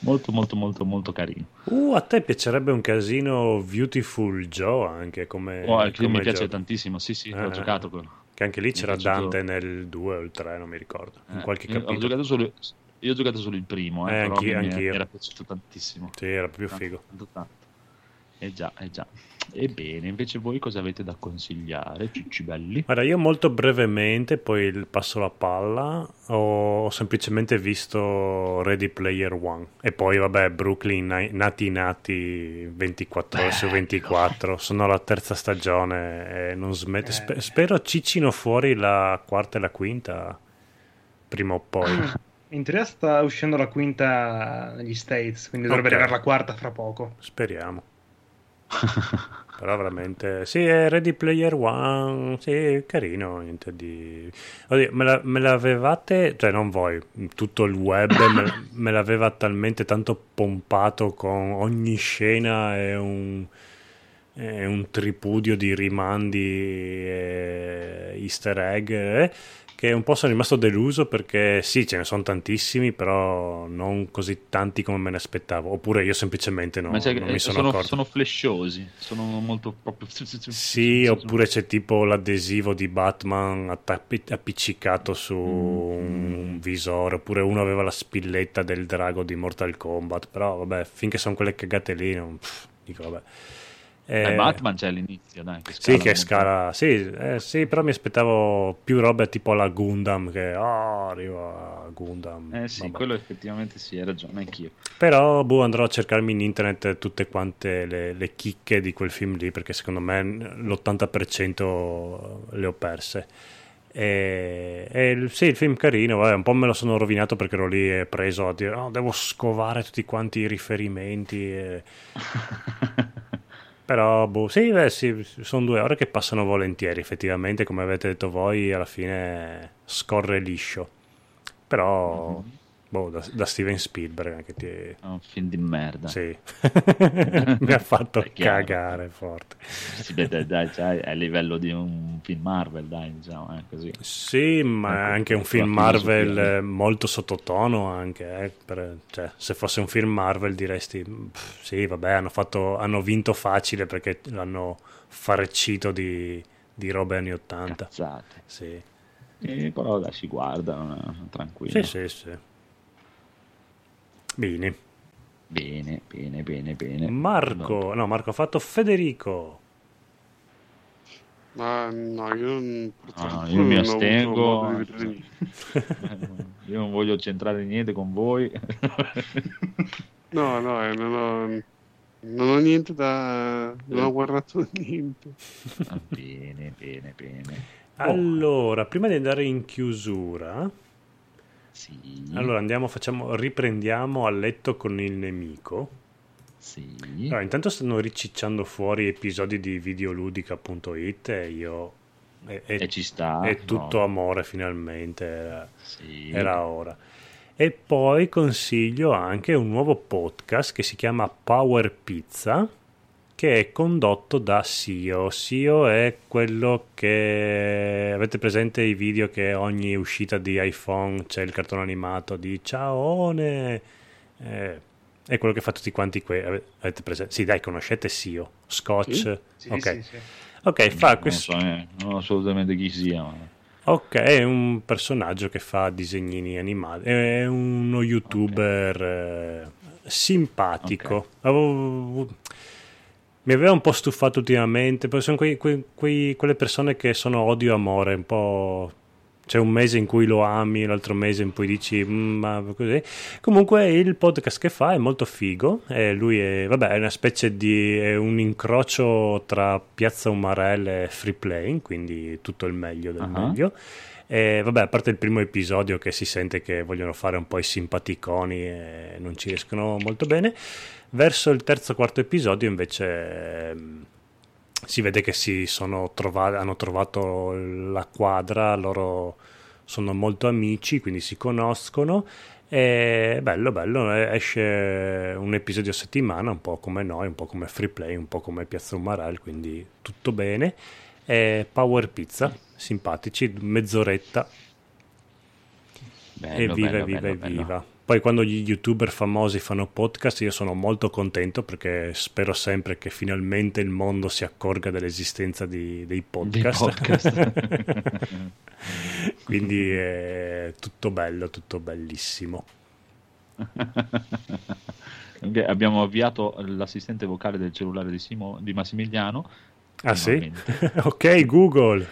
molto molto molto molto carino Uh, a te piacerebbe un casino Beautiful Joe anche come... oh, come mi piace gioco. tantissimo sì sì Eh, l'ho giocato quello Che anche lì c'era piaciuto- Dante nel 2 o il 3, non mi ricordo. In Eh, qualche io ho capitolo. giocato solo io ho giocato solo il primo eh, Eh, però anch'io- mi- mi anch'io. era piaciuto tantissimo Sì, era proprio figo. tanto tanto eh già eh già ebbene invece voi cosa avete da consigliare cicci belli Guarda, io molto brevemente, poi passo la palla, ho, ho semplicemente visto Ready Player One e poi vabbè Brooklyn Nati Nati 24 ore su 24, sono alla terza stagione e non smetto, Eh. spe- spero ciccino fuori la quarta e la quinta prima o poi. In teoria sta uscendo la quinta negli States, quindi dovrebbe Ok. arrivare la quarta fra poco. Speriamo. *laughs* Però veramente sì, è Ready Player One, sì, carino, niente di... Oddio, me, la- me l'avevate, cioè non voi, tutto il web me, *coughs* me l'aveva talmente tanto pompato con ogni scena e un, un tripudio di rimandi e easter egg, eh, che un po' sono rimasto deluso perché sì, ce ne sono tantissimi, però non così tanti come me ne aspettavo, oppure io semplicemente no, c'è- non mi sono, sono, accorto. sono flashosi sono molto proprio *laughs* Sì, oppure c'è tipo l'adesivo di Batman appiccicato su Mm. un visore, oppure uno aveva la spilletta del drago di Mortal Kombat, però vabbè, finché sono quelle cagate lì, non... pff, dico vabbè. Eh, Batman c'è all'inizio, dai. Che sì, che scala, sì, eh, sì, però mi aspettavo più robe tipo la Gundam, che oh, arriva Gundam. Eh sì, vabbè. quello effettivamente sì, hai ragione, anch'io. Però boh, andrò a cercarmi in internet tutte quante le, le chicche di quel film lì, perché secondo me l'80% le ho perse. E, e sì, il film carino, vabbè, un po' me lo sono rovinato perché ero lì e preso a dire "Oh, devo scovare tutti quanti i riferimenti. e- *laughs* Però, boh, sì, beh, sì, sono due ore che passano volentieri, effettivamente, come avete detto voi, alla fine scorre liscio. Però, boh, da, da Steven Spielberg anche ti... È un film di merda. Sì, *laughs* mi ha fatto cagare forte. Sì, beh, dai, cioè, è a livello di un film Marvel, dai, diciamo, è così. Sì, ma è Ecco, anche un la film. Marvel eh, molto sottotono anche, eh, per- cioè, se fosse un film Marvel diresti "Pff, sì, vabbè, hanno, fatto, hanno vinto facile perché l'hanno farcito di, di robe anni 80. Cazzate. Sì. E però dai, si guardano, eh, tranquillo. Sì, sì, sì. Bene. Bene, bene, bene, bene. Marco, no, Marco ha fatto Federico. Ma no, io non, purtroppo Ah, io mi non ho avuto astengo. *laughs* Io non voglio centrare niente con voi. *laughs* No, no, eh, non ho, non ho niente da... non ho guardato *laughs* niente. Ah, bene, bene, bene. Allora, prima di andare in chiusura, Sì. allora andiamo, facciamo, riprendiamo a letto con il nemico. Sì. Allora, intanto stanno ricicciando fuori episodi di videoludica.it e io... E, e- E ci sta. è tutto no? amore finalmente, era, Sì. era ora. E poi consiglio anche un nuovo podcast che si chiama Power Pizza, che è condotto da Sio. Sio è quello che... Avete presente i video che ogni uscita di iPhone c'è il cartone animato di Ciaone? Eh, è quello che fa tutti quanti que- ave- avete presente? Sì, dai, conoscete Sio. Scotch? Sì. Sì, ok. sì, sì. Ok, fa Non questo... so, eh, non so assolutamente chi sia. ma- Ok, è un personaggio che fa disegnini animati, è uno youtuber eh, simpatico. Avevo- mi aveva un po' stufato ultimamente, perché sono quei- quei- quei- quelle persone che sono odio-amore, un po'... C'è un mese in cui lo ami, l'altro mese in cui dici, "Mm, ma così. Comunque il podcast che fa è molto figo. E lui è, vabbè, è una specie di. è un incrocio tra Piazza Umarell e Free Playing, quindi tutto il meglio del Ah. meglio. E vabbè, a parte il primo episodio che si sente che vogliono fare un po' i simpaticoni e non ci riescono molto bene. Verso il terzo quarto episodio invece ehm, si vede che si sono trovati, hanno trovato la quadra, loro sono molto amici, quindi si conoscono. E bello, bello, esce un episodio a settimana, un po' come noi, un po' come Free Play, un po' come Piazza Umarell, quindi tutto bene. E Power Pizza, simpatici, mezz'oretta, Bello, evviva, bello, evviva, bello, bello. evviva. Poi quando gli youtuber famosi fanno podcast io sono molto contento perché spero sempre che finalmente il mondo si accorga dell'esistenza di- dei podcast. podcast. *laughs* Quindi è tutto bello, tutto bellissimo. Abbiamo avviato l'assistente vocale del cellulare di, Simo- di Massimiliano. Ah sì? *laughs* Ok Google.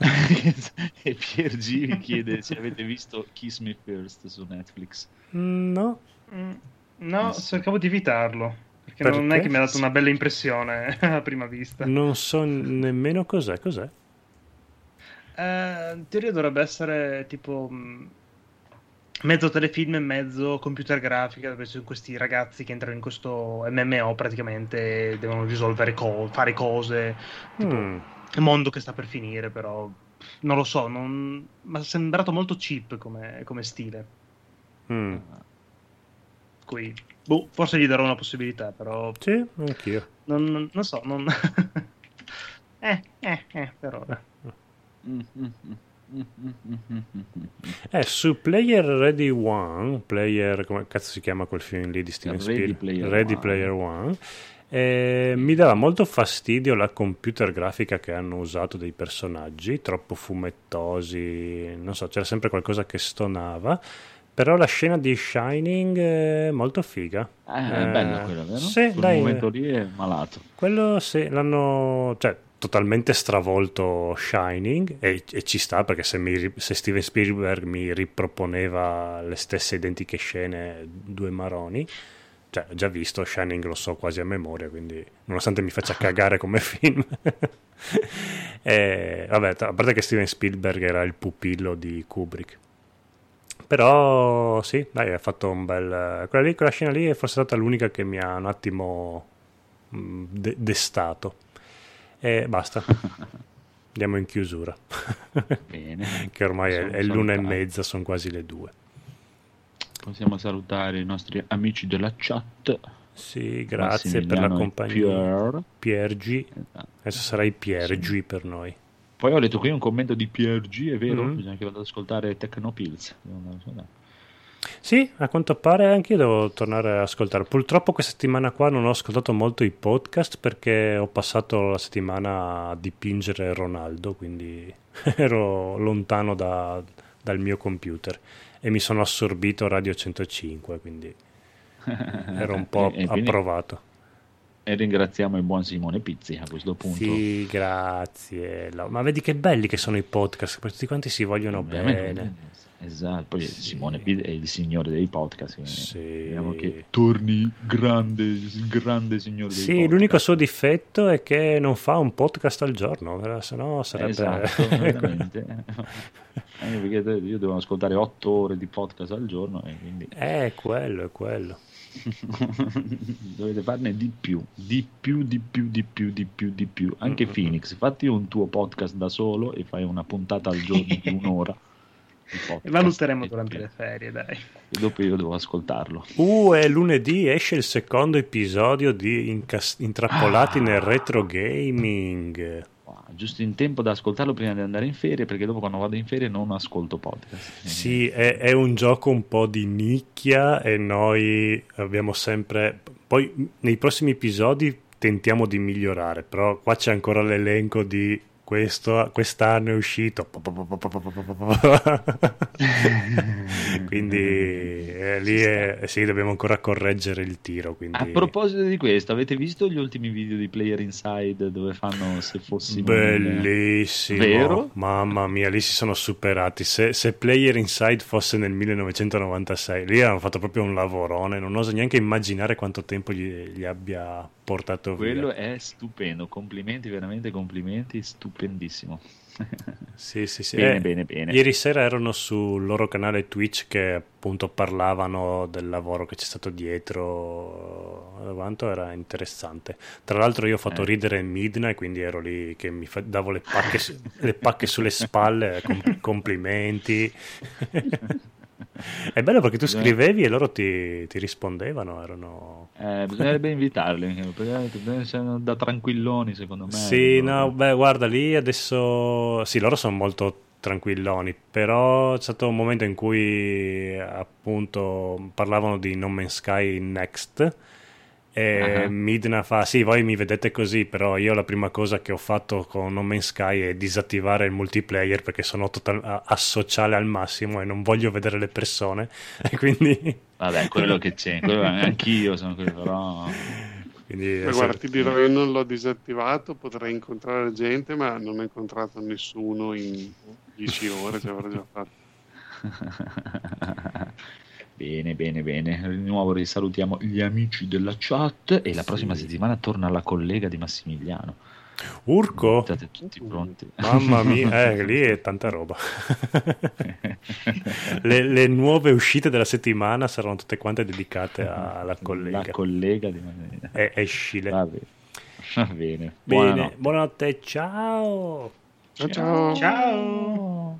*laughs* e Pier G vi chiede se avete visto Kiss Me First su Netflix. no. Mm, No, Eh sì. cercavo di evitarlo. Perché, non Perché? è che mi ha dato una bella impressione *laughs* a prima vista. Non so nemmeno cos'è. Cos'è? Eh, in teoria dovrebbe essere tipo mh, mezzo telefilm e mezzo computer grafica, dove sono questi ragazzi che entrano in questo MMO praticamente devono risolvere cose, fare cose. Tipo, Mm. mondo che sta per finire, però non lo so, non... mi è sembrato molto cheap come, come stile. Mm. Cui, boh, forse gli darò una possibilità, però Sì, anch'io. non, non- non so, non... *laughs* eh, eh, eh, per ora. Eh, su Player Ready One, Player, come cazzo si chiama quel film lì di Steven Spielberg? Player Ready One. Player One. eh, mi dava molto fastidio la computer grafica che hanno usato dei personaggi, troppo fumettosi, non so, c'era sempre qualcosa che stonava. Però la scena di Shining è molto figa. Eh, è bella quella, vero? Sì, Quel dai, momento lì è malato. quello sì, l'hanno cioè, totalmente stravolto Shining e, e ci sta perché se, mi se Steven Spielberg mi riproponeva le stesse identiche scene, due maroni, cioè, già visto Shining, lo so quasi a memoria, quindi nonostante mi faccia cagare come film. *laughs* e, vabbè, a parte che Steven Spielberg era il pupillo di Kubrick. Però sì, dai, ha fatto un bel... Quella, lì, quella scena lì è forse stata l'unica che mi ha un attimo de- destato. E basta. Andiamo in chiusura. Bene. *laughs* che ormai è, Possiamo è l'una e mezza, sono quasi le due. Possiamo salutare i nostri amici della chat. Sì, grazie per la compagnia. Pier. Piergi, Esatto. adesso sarai Piergi per noi. Poi ho letto qui un commento di PRG, è vero? Mhm. Bisogna che vado ad ascoltare Tecnopills. Sì, a quanto pare anche io devo tornare a ascoltare. Purtroppo questa settimana qua non ho ascoltato molto i podcast perché ho passato la settimana a dipingere Ronaldo, quindi *laughs* ero lontano da- dal mio computer e mi sono assorbito Radio 105, quindi *laughs* ero un po' approvato. E ringraziamo il buon Simone Pizzi a questo punto. Sì, grazie. Ma vedi che belli che sono i podcast, perché tutti quanti si vogliono Veramente. bene. Esatto, poi Sì. Simone Pizzi è il signore dei podcast. Sì. Speriamo che torni grande, grande signore dei Sì, podcast. l'unico suo difetto è che non fa un podcast al giorno, eh, se no sarebbe... Esatto, *laughs* veramente. Anche perché io devo ascoltare otto ore di podcast al giorno e quindi è quello, è quello. *laughs* dovete farne di più, di più, di più, di più, di più, di più. Anche Mm-mm. *laughs* Phoenix, fatti un tuo podcast da solo e fai una puntata al giorno di un'ora. *laughs* E valuteremo durante le ferie, dai. E dopo io devo ascoltarlo. Uh, e lunedì esce il secondo episodio di Incas- Intrappolati Ah. nel retro gaming. Giusto in tempo da ascoltarlo prima di andare in ferie, perché dopo quando vado in ferie non ascolto podcast. Sì, è, è un gioco un po' di nicchia e noi abbiamo sempre... Poi nei prossimi episodi tentiamo di migliorare, però qua c'è ancora l'elenco di questo, quest'anno è uscito. *laughs* quindi eh, lì è, sì, dobbiamo ancora correggere il tiro. Quindi... A proposito di questo, avete visto gli ultimi video di Player Inside dove fanno se fossimo Bellissimo, Vero? mamma mia, lì si sono superati. Se, se Player Inside fosse nel 1996, lì hanno fatto proprio un lavorone. Non oso neanche immaginare quanto tempo gli, gli abbia portato Quello via. è stupendo, complimenti, veramente complimenti, stupendissimo. Sì, sì, sì. Bene, Eh, bene, bene. Ieri sera erano sul loro canale Twitch che appunto parlavano del lavoro che c'è stato dietro. Quanto era interessante. Tra l'altro, io ho fatto Eh. ridere Midna, quindi ero lì che mi davo le pacche, le pacche sulle spalle. com- complimenti. *laughs* È bello perché tu scrivevi e loro ti, ti rispondevano. Erano. Eh, bisognerebbe invitarli, perché sono da tranquilloni secondo me. Sì, no, beh, guarda, lì adesso sì, loro sono molto tranquilloni, però c'è stato un momento in cui appunto parlavano di No Man's Sky Next e Ah. Midna fa sì, voi mi vedete così, però io la prima cosa che ho fatto con No Man's Sky è disattivare il multiplayer perché sono total- asociale al massimo e non voglio vedere le persone *laughs* e quindi, Vabbè, quello che c'è, quello- anch'io sono quello, però... quindi Ma guarda, ti dirò, io non l'ho disattivato, potrei incontrare gente, ma non ho incontrato nessuno in 10 ore, ci avrò già fatto. *laughs* Bene, bene, bene. Di nuovo risalutiamo gli amici della chat e la prossima Sì. settimana torna la collega di Massimiliano. Urco? State tutti pronti. Mamma mia, *laughs* eh, lì è tanta roba. *laughs* le, le nuove uscite della settimana saranno tutte quante dedicate *laughs* alla collega. La collega di Massimiliano. E escile. Va bene. Va bene. Bene, Buonanotte. buonanotte, ciao. Ciao ciao! Ciao!